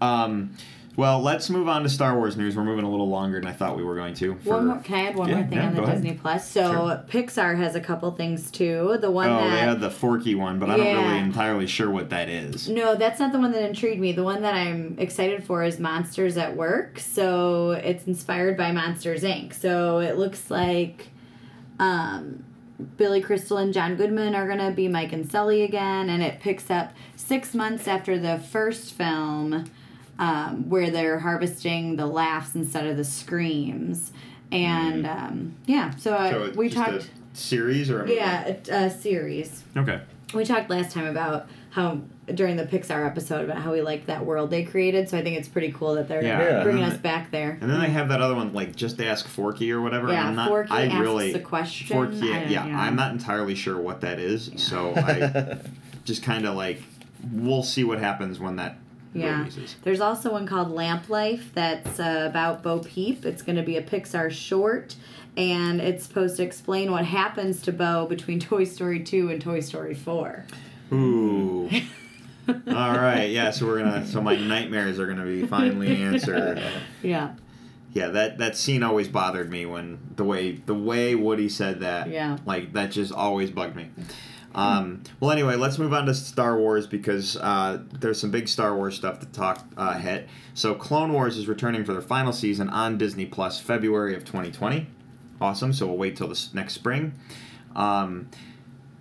Um, well, let's move on to Star Wars news. We're moving a little longer than I thought we were going to. For, One more, can I add one Yeah, more thing yeah, on the go ahead. Disney Plus? So Sure. Pixar has a couple things too. The one oh, they that had the Forky one, but I don't really entirely sure what that is. no, that's not the one that intrigued me. The one that I'm excited for is Monsters at Work. So it's inspired by Monsters Inc. So it looks like um, Billy Crystal and John Goodman are gonna be Mike and Sully again, and it picks up six months after the first film, um, where they're harvesting the laughs instead of the screams. And um, yeah, so, uh, So we just talked. a series or a? Yeah, a, a series. Okay. We talked last time about how during the Pixar episode about how we liked that world they created. So I think it's pretty cool that they're Yeah. Yeah. bringing And us then- back there. And then they have that other one, like just ask Forky or whatever. and Yeah, I'm not, Forky I asks really, the question. Forky, I don't yeah. I'm not entirely sure what that is. So I just kind of like, we'll see what happens when that Yeah. releases. There's also one called Lamp Life that's uh, about Bo Peep. It's going to be a Pixar short, and it's supposed to explain what happens to Bo between Toy Story 2 and Toy Story 4. Ooh. All right, yeah. So we're gonna. So my nightmares are gonna be finally answered. Yeah. Yeah, that that scene always bothered me when the way the way Woody said that. Yeah. Like that just always bugged me. Um, well, anyway, let's move on to Star Wars because uh, there's some big Star Wars stuff to talk uh, hit. So, Clone Wars is returning for their final season on Disney Plus, February of 2020. Awesome. So we'll wait till this next spring. Um,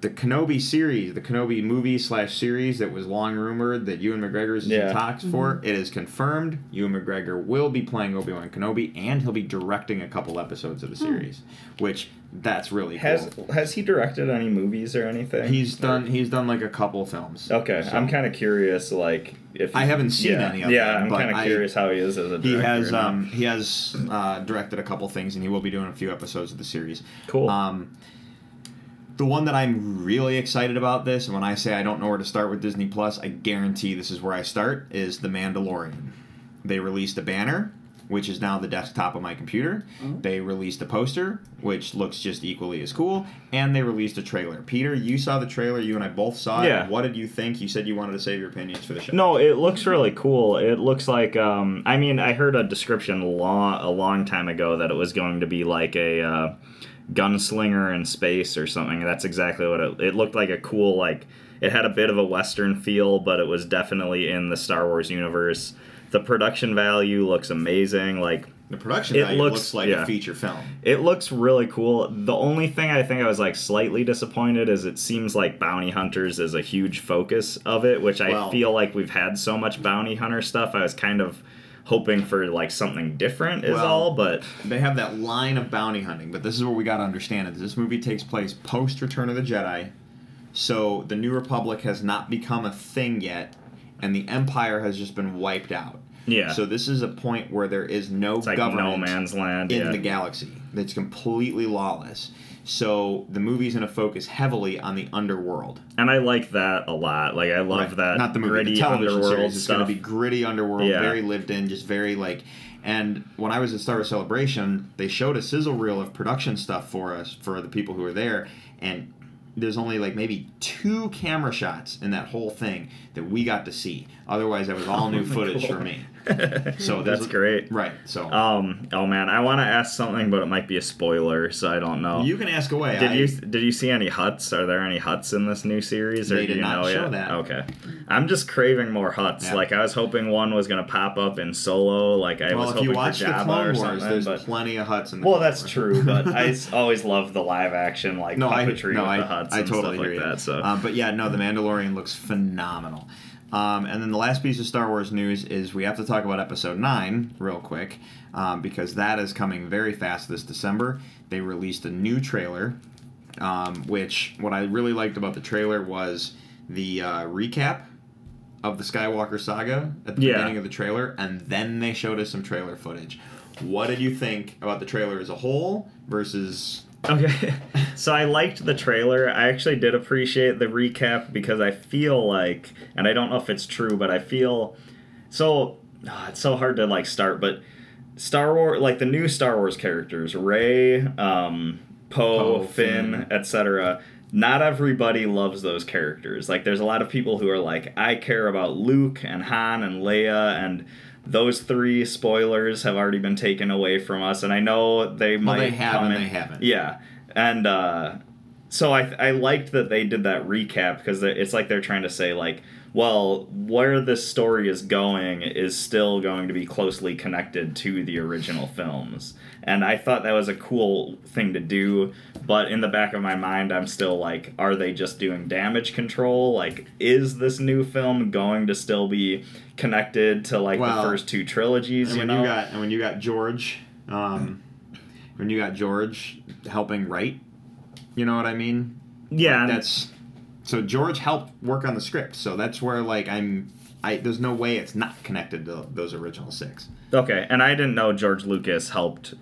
the Kenobi series, the Kenobi movie slash series that was long rumored that Ewan McGregor is Yeah. in talks for, it is confirmed. Ewan McGregor will be playing Obi Wan Kenobi, and he'll be directing a couple episodes of the series, which that's really cool. Has has he directed any movies or anything? He's done. He's done like a couple films. Okay, So- I'm kind of curious, like if I haven't seen yeah, any of Yeah, them, I'm kind of curious how he is as a director. He has. Um, he has uh, directed a couple things, and he will be doing a few episodes of the series. cool. Um, the one that I'm really excited about this, and when I say I don't know where to start with Disney Plus, I guarantee this is where I start, is The Mandalorian. They released a banner, which is now the desktop of my computer. They released a poster, which looks just equally as cool, and they released a trailer. Peter, you saw the trailer. You and I both saw it. Yeah. What did you think? You said you wanted to save your opinions for the show. No, it looks really cool. It looks like um, I mean, I heard a description long a long time ago that it was going to be like a uh, gunslinger in space or something. That's exactly what it. It looked like a cool like. It had a bit of a western feel, but it was definitely in the Star Wars universe. The production value looks amazing. Like The production It value looks- looks, like yeah. a feature film. It looks really cool. The only thing I think I was like slightly disappointed is it seems like bounty hunters is a huge focus of it, which I feel like we've had so much bounty hunter stuff. I was kind of hoping for like something different is Well- all, but They have that line of bounty hunting, but this is what we got to understand: is this movie takes place post Return of the Jedi, so the New Republic has not become a thing yet, and the Empire has just been wiped out. yeah. So this is a point where there is no like no man's land. in yeah. the galaxy. It's completely lawless. So the movie's going to focus heavily on the underworld. and I like that a lot. Like I love Right. that Not the movie, gritty the television underworld series. It's going to be gritty underworld, Yeah. very lived in, just very like. And when I was at Star Wars Celebration, they showed a sizzle reel of production stuff for us for the people who were there, and there's only like maybe two camera shots in that whole thing that we got to see. Otherwise, that was all new footage for me. So that's a- great. Right. So Um. Oh man, I want to ask something, but it might be a spoiler, so I don't know. you can ask away. Did I- you did you see any Hutts? Are there any Hutts in this new series? Or They do did you not know show yet? that. Okay, I'm just craving more Hutts. Yeah. Like I was hoping one was gonna pop up in Solo. Like I was Well, if hoping you watch for the Jabba Clone or Wars, something. there's but plenty of Hutts in the well, that's Wars. true. But I always love the live action like no, I puppetry no, with I, the Hutts I and totally stuff agree. like that. So um, but yeah, no, the Mandalorian looks phenomenal. Um, and then the last piece of Star Wars news is we have to talk about Episode Nine real quick um, because that is coming very fast this December. They released a new trailer, um, which what I really liked about the trailer was the uh, recap of the Skywalker saga at the Yeah. beginning of the trailer, and then they showed us some trailer footage. What did you think about the trailer as a whole versus Okay, so I liked the trailer. I actually did appreciate the recap because I feel like, and I don't know if it's true, but I feel so. ah, it's so hard to like start, but Star Wars, like the new Star Wars characters, Rey, um, Poe, Poe, Finn, Finn. etc. Not everybody loves those characters. Like, there's a lot of people who are like, I care about Luke and Han and Leia and. Those three spoilers have already been taken away from us, and I know they might. they have and they haven't. Yeah, and uh, so I I liked that they did that recap because it's like they're trying to say like, well, where this story is going is still going to be closely connected to the original films, and I thought that was a cool thing to do. But in the back of my mind, I'm still like, are they just doing damage control? Like, is this new film going to still be connected to like Well, the first two trilogies? And You when know, you got and when you got George, um, when you got George helping write, you know what I mean? yeah, and- That's so George helped work on the script, so that's where like I'm. I there's no way it's not connected to those original six. Okay, and I didn't know George Lucas helped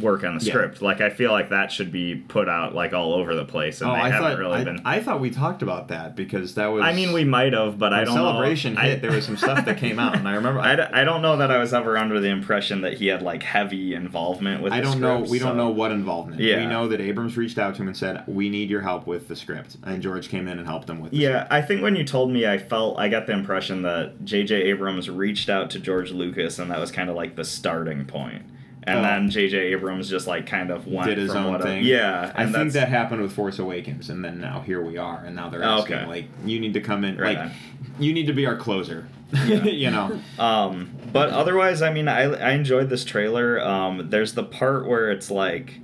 work on the Yeah. script. Like I feel like that should be put out like all over the place, and oh, they I haven't thought really I, been. I thought we talked about that because that was. I mean, we might have, but I don't celebration know. hit. I, there was some stuff that came out, and I remember. I, d- I don't know that I was ever under the impression that he had like heavy involvement with. I don't know. script, We don't know what involvement. Yeah. We know that Abrams reached out to him and said, "We need your help with the script," and George came in and helped him with. Yeah, I think when you told me, I felt I got the impression that J.J. Abrams reached out to George Lucas, and that was kind of like the starting point. And Oh. then J.J. Abrams just like kind of went did his own what thing. yeah, I think that happened with Force Awakens, and then now here we are, and now they're Oh, asking okay. like, you need to come in, Right like, on. you need to be our closer, Yeah. you know. Um, but otherwise, I mean, I, I enjoyed this trailer. Um, there's the part where it's like,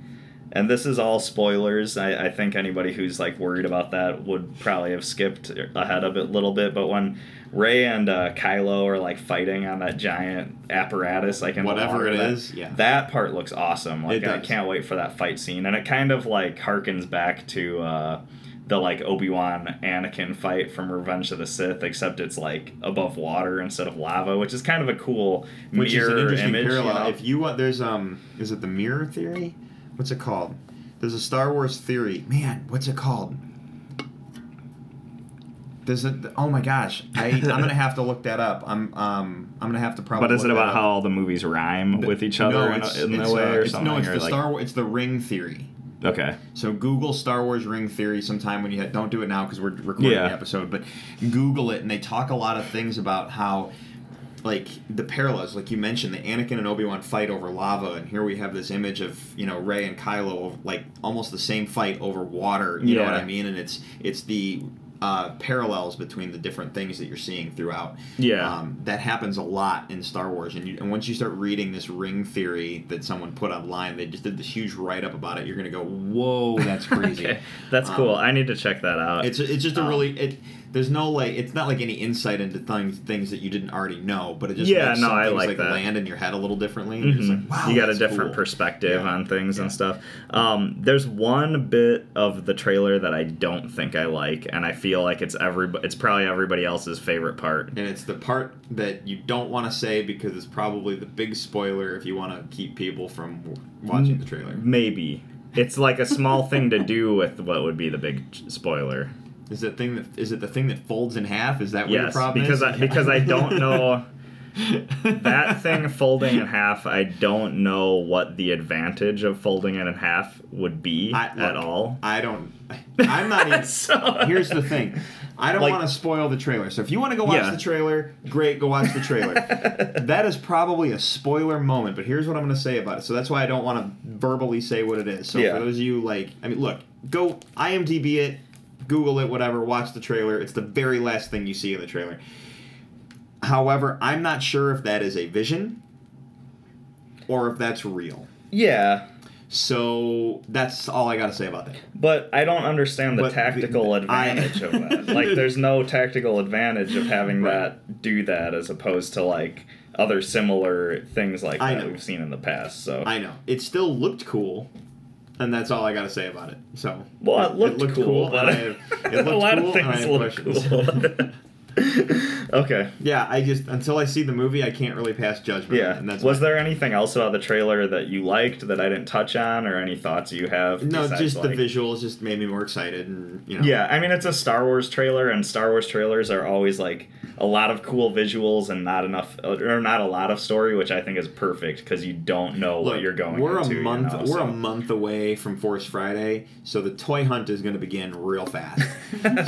and this is all spoilers. I, I think anybody who's like worried about that would probably have skipped ahead of it a little bit. But when Rey and uh, Kylo are like fighting on that giant apparatus, like in the Whatever it that, is, yeah. that part looks awesome. Like I can't wait for that fight scene, and it kind of like harkens back to. Uh, the like Obi Wan Anakin fight from Revenge of the Sith, except it's like above water instead of lava, which is kind of a cool Which is an mirror interesting image. parallel. You know? If you want, there's um, is it the mirror theory? What's it called? There's a Star Wars theory. Man, what's it called? There's a oh my gosh, I I'm gonna have to look that up. I'm um I'm gonna have to probably. but is it about how all the movies rhyme with each other No, in, it's, a, in it's, a way uh, or something? No, it's the like, Star. Wa- It's the ring theory. Okay. So Google Star Wars ring theory sometime when you don't do it now because we're recording Yeah. the episode, but Google it and they talk a lot of things about how like the parallels, like you mentioned, the Anakin and Obi Wan fight over lava, and here we have this image of you know Rey and Kylo like almost the same fight over water. You know what I mean? And it's it's the uh, parallels between the different things that you're seeing throughout. Yeah. Um, that happens a lot in Star Wars, and, you, and once you start reading this ring theory that someone put online, they just did this huge write up about it. You're gonna go, "Whoa, that's crazy." okay. That's Um, cool. I need to check that out. It's it's just a Um, really it. There's no like it's not like any insight into things things that you didn't already know, but it just Yeah, makes no, I like like that. land in your head a little differently. And you're just Mhm. like, wow, you got a different cool. perspective Yeah. on things Yeah. and stuff. Um, there's one bit of the trailer that I don't think I like, and I feel like it's every it's probably everybody else's favorite part. And it's the part that you don't want to say because it's probably the big spoiler if you want to keep people from watching the trailer. Maybe it's like a small thing to do with what would be the big spoiler. Is it thing that is it the thing that folds in half? Is that what your Yes, problem because is? I, because I don't know. that thing folding in half, I don't know what the advantage of folding it in half would be I- at all. I don't. I'm not even. So- Here's the thing. I don't Like- want to spoil the trailer. So if you want to go watch Yeah. the trailer, great, go watch the trailer. that is probably a spoiler moment, but here's what I'm going to say about it. So that's why I don't want to verbally say what it is. So Yeah. for those of you like, I mean, look, go IMDb it, Google it, whatever, watch the trailer. It's the very last thing you see in the trailer. However, I'm not sure if that is a vision or if that's real. Yeah, So that's all I got to say about that. but I don't understand the But the- tactical I- advantage of that. Like, there's no tactical advantage of having Right. that do that as opposed to like other similar things like I that know. we've seen in the past. So I know. It still looked cool, and that's all I got to say about it. So. Well, it looked, looked cool, cool, but I have- it looked a lot cool, of things look questions. cool. okay. Yeah, I just until I see the movie, I can't really pass judgment. Yeah. and that's Was there anything else about the trailer that you liked that I didn't touch on, or any thoughts you have? No, just the visuals just made me more excited, and you know. Yeah, I mean it's a Star Wars trailer, and Star Wars trailers are always like a lot of cool visuals and not enough, or not a lot of story, which I think is perfect because you don't know Look, what you're going we're into. a you month. know, we're so- a month away from Force Friday, so the toy hunt is going to begin real fast.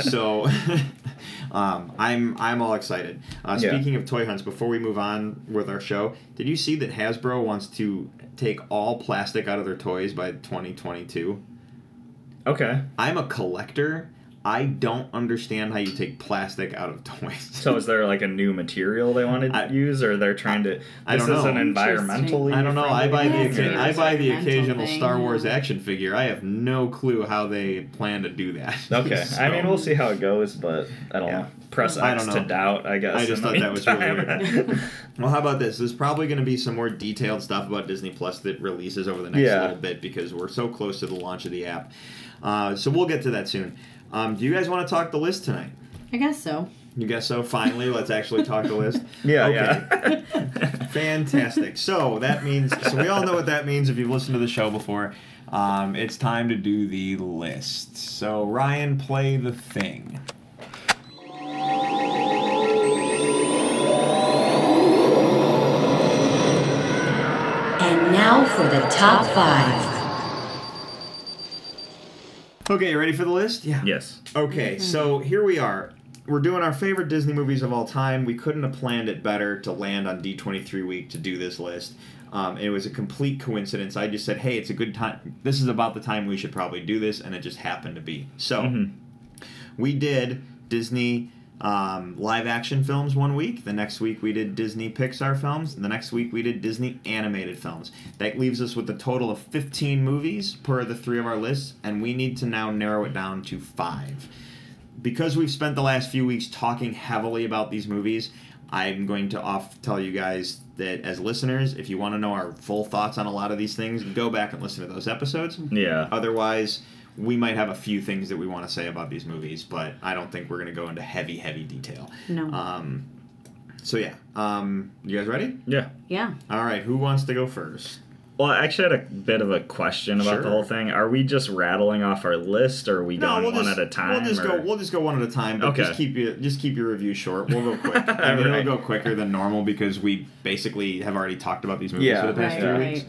so, um, I'm I'm all excited. Uh, Yeah. speaking of toy hunts, before we move on with our show, did you see that Hasbro wants to take all plastic out of their toys by 2022? Okay, I'm a collector. I don't understand how you take plastic out of toys. so is there like a new material they want to I- use, or they're trying to? This I don't is an environmentally. I don't know. I buy the Yeah, occa- I buy the occasional thing, Star Wars action figure. I have no clue how they plan to do that. Okay, I mean we'll see how it goes, but I don't Yeah. know. Press I X don't to know. doubt, I guess. I just thought that was really meantime. Well, how about this? There's probably going to be some more detailed stuff about Disney Plus that releases over the next Yeah. little bit because we're so close to the launch of the app. Uh, so we'll get to that soon. Um, do you guys want to talk the list tonight? I guess so. You guess so. Finally, let's actually talk the list. yeah, Okay. yeah. Fantastic. So that means so we all know what that means if you've listened to the show before. Um, it's time to do the list. So Ryan, play the thing. And now for the top five. Okay, you ready for the list? Yeah. yes. Okay, so here we are. We're doing our favorite Disney movies of all time. We couldn't have planned it better to land on D23 week to do this list. Um, it was a complete coincidence. I just said, hey, it's a good time. This is about the time we should probably do this, and it just happened to be. So, Mhm. we did Disney um, live action films one week. The next week we did Disney Pixar films. The next week we did Disney animated films. That leaves us with a total of 15 movies per the three of our lists, and we need to now narrow it down to five. Because we've spent the last few weeks talking heavily about these movies, I'm going to off tell you guys that as listeners, if you want to know our full thoughts on a lot of these things, go back and listen to those episodes. Yeah. Otherwise, we might have a few things that we want to say about these movies, but I don't think we're going to go into heavy, heavy detail. No. Um, so yeah, um, you guys ready? Yeah. yeah. All right, who wants to go first? Well, I actually had a bit of a question about Sure. the whole thing. Are we just rattling off our list, or are we going we'll one just, at a time? We'll just or- go. We'll just go one at a time. But Okay. just keep you just keep your review short. We'll go quick. I mean, Right. it'll go quicker than normal because we basically have already talked about these movies Yeah. for the past Right, few right. weeks.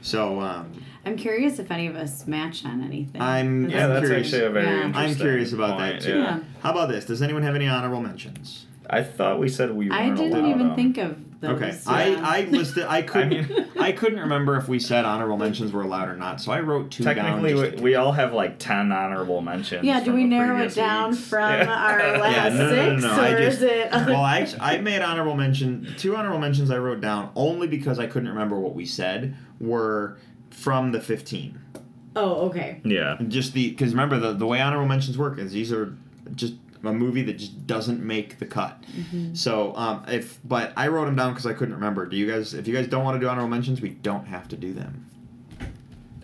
So um, I'm curious if any of us match on anything. I'm- yeah, that's curious. actually a very Yeah. I'm interesting I'm curious about that point, too. Yeah. How about this? Does anyone have any honorable mentions? I thought we said we weren't I didn't allowed even them. think of those. Okay, yeah. I, I listed. I couldn't. mean- I couldn't remember if we said honorable mentions were allowed or not, so I wrote two Technically, down. we, we all have like ten honorable mentions. yeah, do we narrow it down weeks. from Yeah. our last Yeah, no, no, no, six, no, I or just- is it? well, I I made honorable mention. Two honorable mentions I wrote down only because I couldn't remember what we said were from the fifteen. oh, okay. Yeah. Just the because remember the the way honorable mentions work is these are just a movie that just doesn't make the cut. So um, if but I wrote them down because I couldn't remember. Do you guys? If you guys don't want to do honorable mentions, we don't have to do them.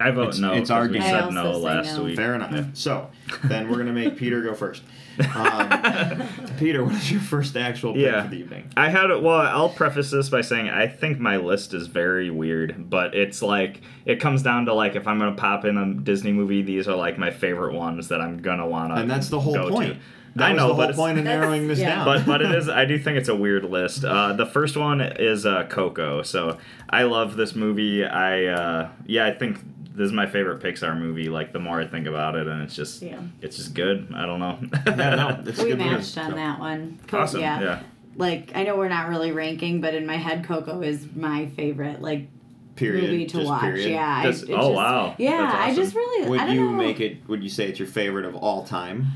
I vote It's- no. It's our we game. I said also no say last no. week. Fair enough. Yeah. So then we're gonna make Peter go first. Um, Peter, what is your first actual pick Yeah. for the evening? I had well, I'll preface this by saying I think my list is very weird, but it's like it comes down to like if I'm gonna pop in a Disney movie, these are like my favorite ones that I'm gonna wanna. And that's the whole go point. To. That I was know, the but whole it's- point in narrowing this yeah. down. but but it is. I do think it's a weird list. Uh, the first one is uh, Coco. So I love this movie. I uh, yeah, I think this is my favorite Pixar movie. Like the more I think about it, and it's just Yeah. it's just good. I don't know. yeah, no, it's we good movie. on So- that one. Co- awesome. Yeah. yeah. Like I know we're not really ranking, but in my head, Coco is my favorite like Period. movie to Just watch. period. Yeah. Just- I, oh, just- wow. Yeah, That's I just awesome. really. I Would don't you know. make it? Would you say it's your favorite of all time?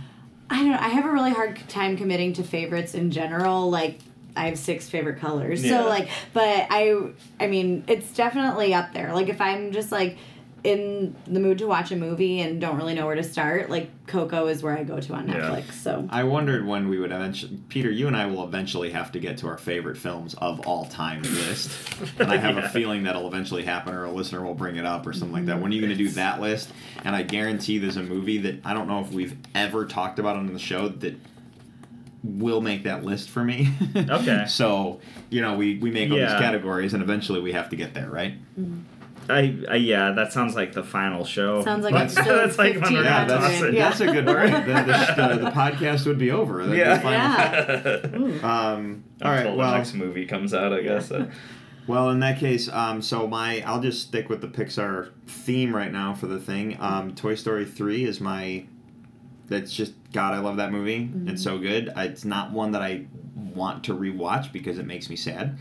I don't. I have a really hard time committing to favorites in general. Like I have six favorite colors. Yeah. So like, but I. I mean, it's definitely up there. Like if I'm just like in the mood to watch a movie and don't really know where to start, like Coco is where I go to on Yeah. Netflix. So I wondered when we would eventually. Peter, you and I will eventually have to get to our favorite films of all time list, and I have Yeah. a feeling that'll eventually happen, or a listener will bring it up, or something like that. When are you going to do that list? And I guarantee there's a movie that I don't know if we've ever talked about on the show that will make that list for me. Okay. so you know, we we make all Yeah. these categories, and eventually we have to get there, right? Mm-hmm. I, I yeah, that sounds like the final show. Sounds like That's- episode that's like when we're Yeah, that's. Yeah. that's a good part. The, the, the, the podcast would be over. That'd be the final yeah. Um, all right. Until Well, the next movie comes out, I guess. Uh, well, in that case, um, so my I'll just stick with the Pixar theme right now for the thing. Um, Toy Story three is my. That's just God. I love that movie. It's so good. It's not one that I want to rewatch because it makes me sad,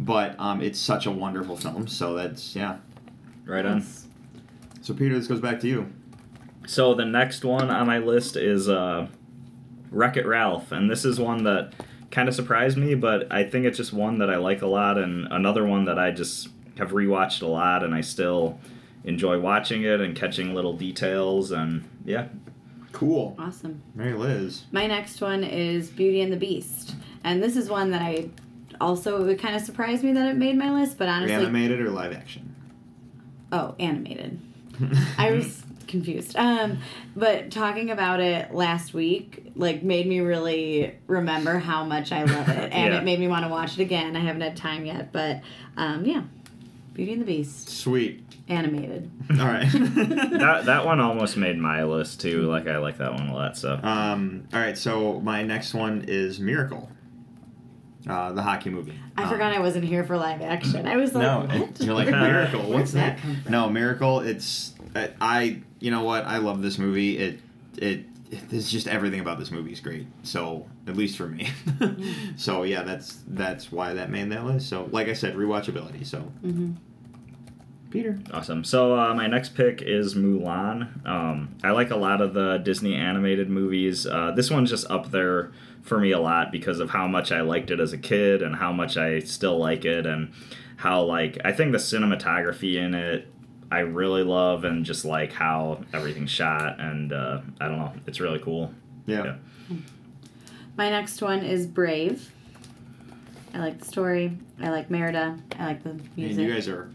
but um, it's such a wonderful film. So that's yeah. Right on. So Peter, this goes back to you. So the next one on my list is uh, Wreck It Ralph, and this is one that kind of surprised me, but I think it's just one that I like a lot, and another one that I just have rewatched a lot, and I still enjoy watching it and catching little details, and yeah, Cool. Awesome. Mary Liz. My next one is Beauty and the Beast, and this is one that I also it kind of surprised me that it made my list, but honestly, Animated or live action? Oh, animated. I was confused. Um, but talking about it last week, like, made me really remember how much I love it, and Yeah. it made me want to watch it again. I haven't had time yet, but um, yeah, Beauty and the Beast, Sweet. animated. All right. that that one almost made my list too. Like I like that one a lot. So Um, all right, so my next one is Miracle, uh, the hockey movie. I Um, forgot I wasn't here for live action. I was like, No, what? it- you're like Miracle. What's that? that? No, Miracle. It's uh, I. You know what? I love this movie. It it. It's just everything about this movie is great. So at least for me. so yeah, that's that's why that made that list. So like I said, rewatchability. So Mhm. Peter. Awesome. So uh, my next pick is Mulan. Um, I like a lot of the Disney animated movies. Uh, this one's just up there for me a lot because of how much I liked it as a kid and how much I still like it and how like I think the cinematography in it I really love and just like how everything's shot and uh, I don't know it's really cool. Yeah. Yeah. My next one is Brave. I like the story. I like Merida. I like the And music. you guys are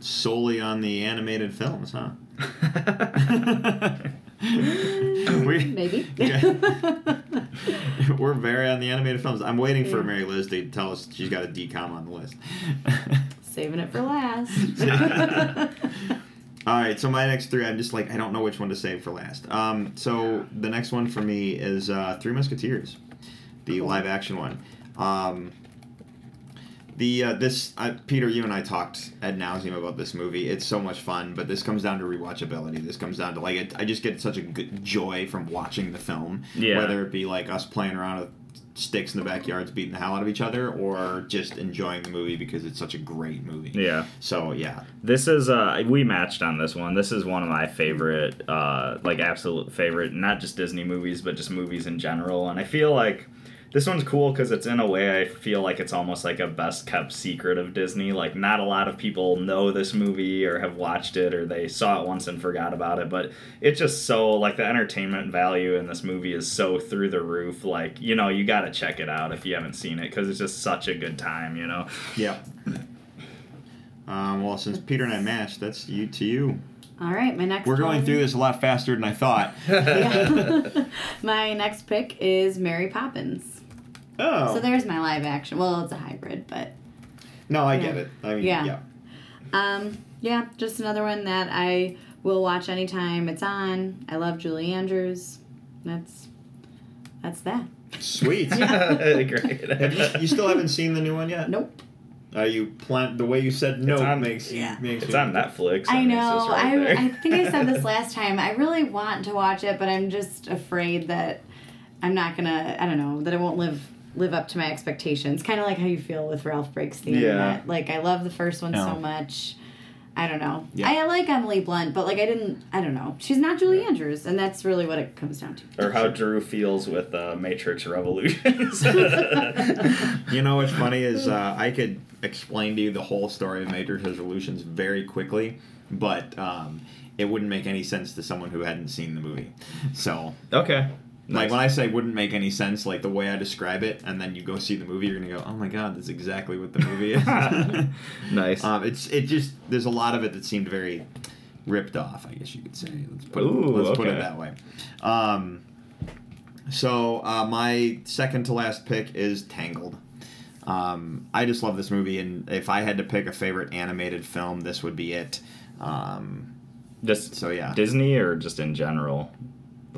solely on the animated films, huh? we, Maybe. We're very on the animated films. I'm waiting for Mary Liz to tell us she's got a DCOM on the list. Saving it for last. All right, so my next three, I'm just like I don't know which one to save for last. Um, so the next one for me is uh, Three Musketeers, the Cool. live action one. Um, the uh, this uh, Peter, you and I talked ad nauseum about this movie. It's so much fun, but this comes down to rewatchability. This comes down to like it, I just get such a good joy from watching the film, Yeah. whether it be like us playing around with sticks in the backyards, beating the hell out of each other, or just enjoying the movie because it's such a great movie. yeah. So yeah, This is uh we matched on this one. This is one of my favorite uh like absolute favorite not just Disney movies but just movies in general and I feel like this one's cool cuz it's in a way I feel like it's almost like a best kept secret of Disney. Like not a lot of people know this movie or have watched it or they saw it once and forgot about it, but it's just so like the entertainment value in this movie is so through the roof. Like, you know, you got to check it out if you haven't seen it cuz it's just such a good time, you know. yeah. Um, well, since Peter and I matched, that's you to you. All right, my next We're going one- through this a lot faster than I thought. My next pick is Mary Poppins. Oh. So there's my live action. Well, it's a hybrid, but no, I Yeah. get it. I mean, Yeah. yeah. um, yeah, just another one that I will watch anytime it's on. I love Julie Andrews. That's that's that. Sweet. Great. You, you still haven't seen the new one yet? Nope. Are you plan the way you said no on- makes Yeah. makes It's me- on Netflix. I mean, know. right I. I think I said this last time. I really want to watch it, but I'm just afraid that I'm not gonna. I don't know that I won't live live up to my expectations. Kind of like how you feel with Ralph Breaks the Yeah. Internet. Like I love the first one Yeah. so much. I don't know. Yeah. I like Emily Blunt, but like I didn't. I don't know. She's not Julie Andrews, and that's really what it comes down to. or how Drew feels with uh, Matrix Revolutions. You know what's funny is uh, I could explain to you the whole story of Matrix Revolutions very quickly, but um, it wouldn't make any sense to someone who hadn't seen the movie. So, okay. Like when I say wouldn't make any sense, like the way I describe it, and then you go see the movie, you're gonna go, "Oh my god, that's exactly what the movie is." nice. um, it's it just there's a lot of it that seemed very ripped off. I guess you could say. Let's put Ooh, it, let's put it that way. Um, so uh, my second to last pick is Tangled. Um, I just love this movie, and if I had to pick a favorite animated film, this would be it. Um, just so yeah. Disney or just in general?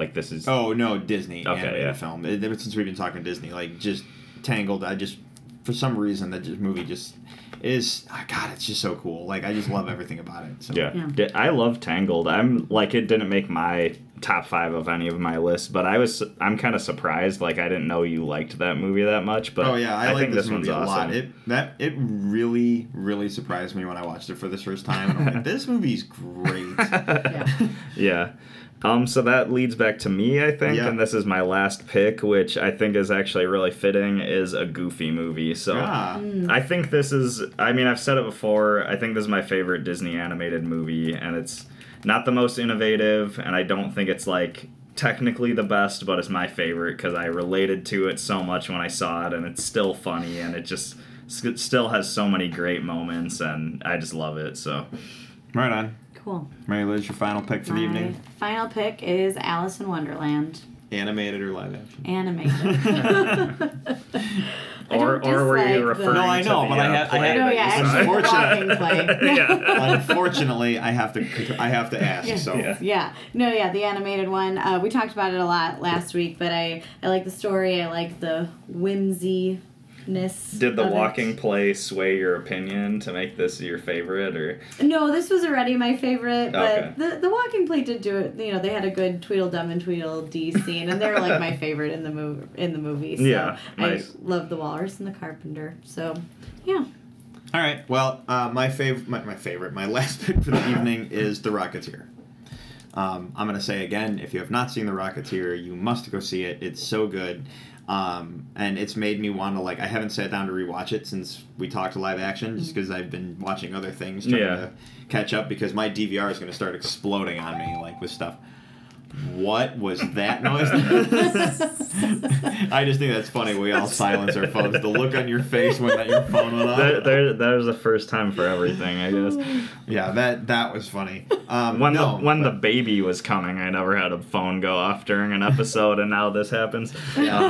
Like this is. Oh no, Disney Okay, animated yeah. film. It- Ever since we've been talking Disney, like just Tangled, I just for some reason that just movie just is. Oh God, it's just so cool. Like I just love everything about it. So Yeah. Yeah. I love Tangled. I'm like it didn't make my top five of any of my lists, but I was I'm kind of surprised. Like I didn't know you liked that movie that much. But oh yeah, I, like think this, this one's movie a awesome. lot. It that it really really surprised me when I watched it for the first time. And I'm like, this movie's great. Yeah. yeah. Um, so that leads back to me, I think, Yeah. and this is my last pick, which I think is actually really fitting, is a Goofy movie. So Ah. I think this is. I mean, I've said it before. I think this is my favorite Disney animated movie, and it's not the most innovative, and I don't think it's like technically the best, but it's my favorite because I related to it so much when I saw it, and it's still funny, and it just s- still has so many great moments, and I just love it. So Right on. Cool. Mary Liz, your final pick for the evening? final pick is Alice in Wonderland. Animated or live action? Animated. Or or were you dislike the- referring No, I to know, the, but I uh, I play had- no, yeah, you saw? actually, the Unfortunate. walking play. yeah. Unfortunately, I have to I have to ask. So Yeah. Yeah. No, yeah, the animated one. Uh, we talked about it a lot last week, but I, I like the story. I like the whimsiness. Did the of it. walking play sway your opinion to make this your favorite, or No, this was already my favorite, but Okay. the, the walking play did do it. You know, they had a good Tweedledum and Tweedledee scene, and they're like my favorite in the movie. In the movie, so Yeah, nice. I love the Walrus and the Carpenter. So, yeah. All right. Well, uh, my favorite, my, my favorite, my last pick for the evening is The Rocketeer. Um, I'm gonna say again, if you have not seen The Rocketeer, you must go see it. It's so good, um, and it's made me want to like. I haven't sat down to rewatch it since we talked live action, just because I've been watching other things trying Yeah. to catch up. Because my DVR is gonna start exploding on me like with stuff. What was that noise? I just think that's funny. We all silence our phones. The look on your face when that your phone went off. there, there, there's a first time for everything, I guess. Yeah, that that was funny. Um, When no, the when the baby was coming, I never had a phone go off during an episode, and now this happens. yeah,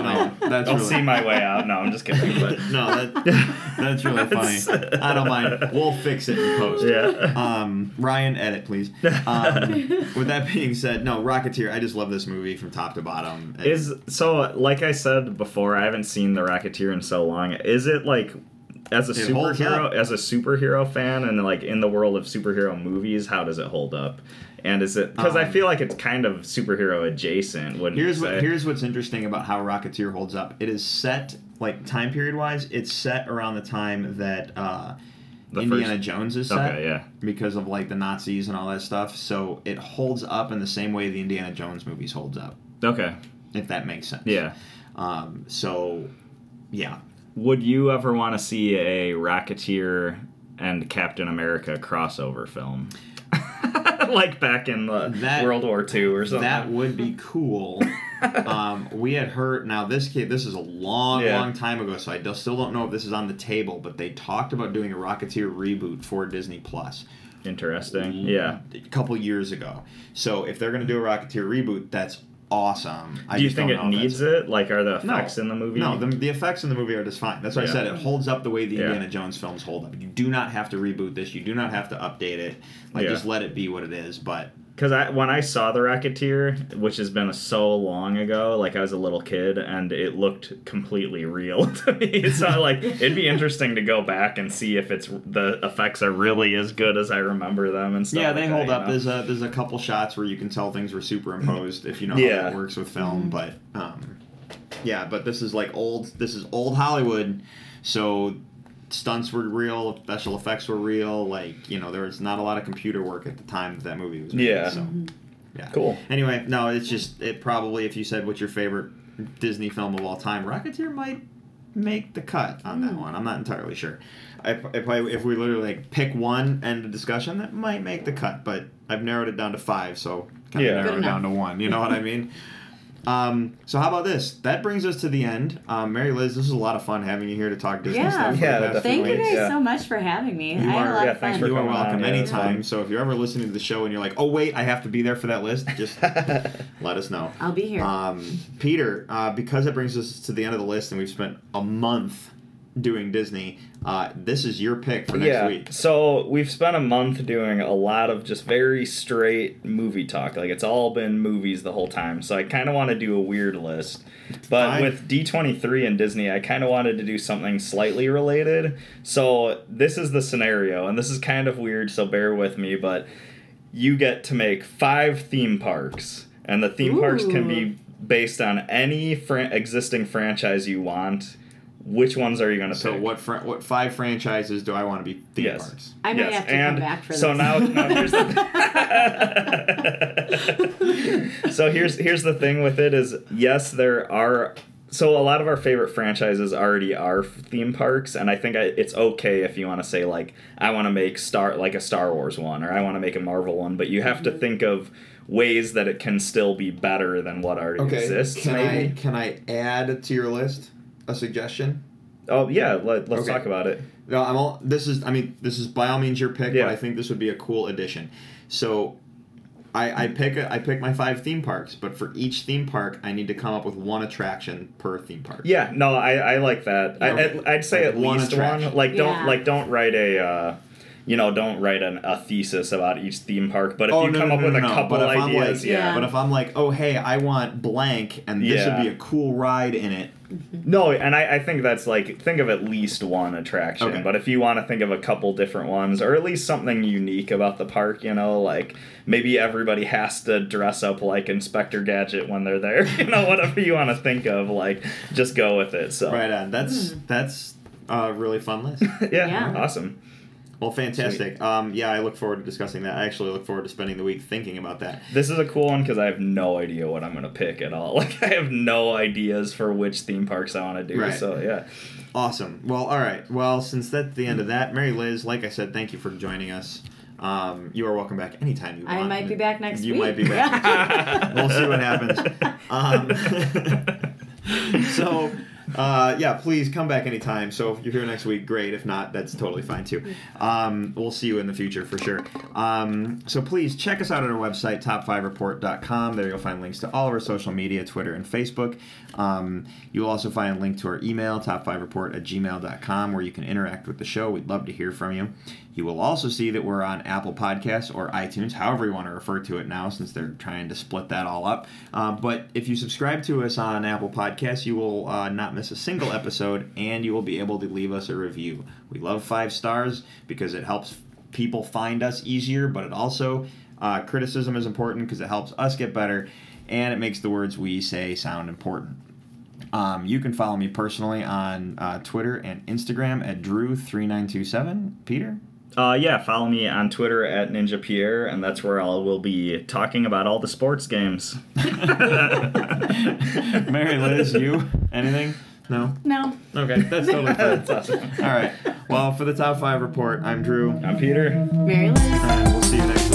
no, that's I'll really, see my way out. No, I'm just kidding. But no, that, that's really funny. I don't mind. We'll fix it in post. yeah. Um, Ryan, edit please. Um, with that being said, no, Rocketeer. I just love this movie from top to bottom. And- Is so like I said before, I haven't seen the Rocketeer in so long. Is it like as a superhero as a superhero fan and like in the world of superhero movies, how does it hold up? And is it because I Um, feel like it's kind of superhero adjacent? Wouldn't Here's what here's what's interesting about how Rocketeer holds up. It is set like time period wise. It's set around the time that uh, The Indiana first- Jones is set. okay, yeah, because of like the Nazis and all that stuff. So it holds up in the same way the Indiana Jones movies holds up, okay, if that makes sense. yeah. Um, so, yeah. Would you ever want to see a Rocketeer and Captain America crossover film? like back in the That- World War II or something. That would be cool. um, we had heard now this kid. This is a long, Yeah. long time ago, so I do- still don't know if this is on the table. But they talked about doing a Rocketeer reboot for Disney Plus. Interesting. Yeah. a couple years ago. So if they're gonna do a Rocketeer reboot, that's awesome. I Do you think it needs it? Like, are the No. effects in the movie? No, the, the effects in the movie are just fine. That's why Yeah. I said it holds up the way the Yeah. Indiana Jones films hold up. You do not have to reboot this. You do not have to update it. Like just let it be what it is. But because I when I saw the Rocketeer, which has been so long ago, like I was a little kid, and it looked completely real to me. It's not like it'd be interesting to go back and see if it's the effects are really as good as I remember them and stuff. Yeah, like they that, hold you up. know? There's a there's a couple shots where you can tell things were superimposed if you know how Yeah. that works with film. But um, yeah, but this is like old. This is old Hollywood, so stunts were real, special effects were real. Like you know, there was not a lot of computer work at the time that that movie was made. Yeah. So mm-hmm. yeah. Cool. Anyway, no, it's just it probably if you said what's your favorite Disney film of all time, Rocketeer might make the cut on that mm. one. I'm not entirely sure. I, if, I, if we literally like pick one end of discussion, that might make the cut. But I've narrowed it down to five, so kind Yeah. of narrow Good it down to one. You know what I mean? Um, so how about this? That brings us to the end. Um, Mary Liz, this was a lot of fun having you here to talk Disney Yeah. stuff. for Yeah, Thank you guys Yeah. so much for having me. You I had are- a lot yeah, of fun. for You are coming on, welcome yeah, anytime. So if you're ever listening to the show and you're like, "Oh wait, I have to be there for that list," just let us know. I'll be here. Um, Peter, uh, because it brings us to the end of the list, and we've spent a month doing Disney. Uh, this is your pick for next yeah. week. So we've spent a month doing a lot of just very straight movie talk. Like it's all been movies the whole time. So I kind of want to do a weird list. But Fine. with D23 and Disney, I kind of wanted to do something slightly related. So this is the scenario, and this is kind of weird, so bear with me, but you get to make five theme parks, and the theme parks can be based on any fran- existing franchise you want. Which ones are you going to So pick? what fr- what five franchises do I want to be theme Yes. parks? I might Yes, have to and come back for so this. now, now here's the so here's here's the thing with it is yes there are so a lot of our favorite franchises already are theme parks and I think I, it's okay if you want to say like I want to make star like a Star Wars one or I want to make a Marvel one but you have to mm-hmm. think of ways that it can still be better than what already exists Can maybe I can I add to your list a suggestion? oh yeah let, let's Okay. talk about it No, I'm all. This is. I mean, this is by all means your pick, Yeah. but I think this would be a cool addition. So, I I pick a, I pick my five theme parks, but for each theme park, I need to come up with one attraction per theme park. Yeah, no, I, I like that. I, Okay. I, I'd say Like at one least attraction. one. Like don't Yeah. like don't write a, uh, you know, don't write an, a thesis about each theme park. But if Oh you no, come no, up no, with no, a couple but if I'm ideas, like, yeah. But if I'm like, oh hey, I want blank, and this Yeah. would be a cool ride in it. No, and I, I think that's like think of at least one attraction. Okay. But if you want to think of a couple different ones, or at least something unique about the park, you know, like maybe everybody has to dress up like Inspector Gadget when they're there. You know, whatever you want to think of, like just go with it. So Right on. That's Hmm. that's a really fun list. yeah, Yeah. awesome. Well, fantastic. Um, yeah, I look forward to discussing that. I actually look forward to spending the week thinking about that. This is a cool one because I have no idea what I'm gonna pick at all. Like I have no ideas for which theme parks I want to do. Right. So yeah, Awesome. Well, all right. Well, since that's the end of that, Mary Liz, like I said, thank you for joining us. Um, you are welcome back anytime you want. I might be back next you week. You might be back. we'll see what happens. Um, so, uh, yeah, please come back anytime. So if you're here next week, great. If not, that's totally fine too. Um, we'll see you in the future for sure. Um, so please check us out at our website, top5report.com. There you'll find links to all of our social media, Twitter and Facebook. Um, you'll also find a link to our email, top5report at gmail.com, where you can interact with the show. We'd love to hear from you. You will also see that we're on Apple Podcasts or iTunes, however you want to refer to it now, since they're trying to split that all up. Uh, but if you subscribe to us on Apple Podcasts, you will uh, not miss a single episode, and you will be able to leave us a review. We love five stars because it helps people find us easier, but it also uh, criticism is important because it helps us get better, and it makes the words we say sound important. Um, you can follow me personally on uh, Twitter and Instagram at Drew3927. Peter? uh, yeah. Follow me on Twitter at Ninja Pierre, and that's where I will be talking about all the sports games. Mary Liz, you? Anything? No? No. Okay, that's totally fine. That's awesome. All right. Well, for the top five report, I'm Drew, I'm Peter. Mary Liz. and we'll see you next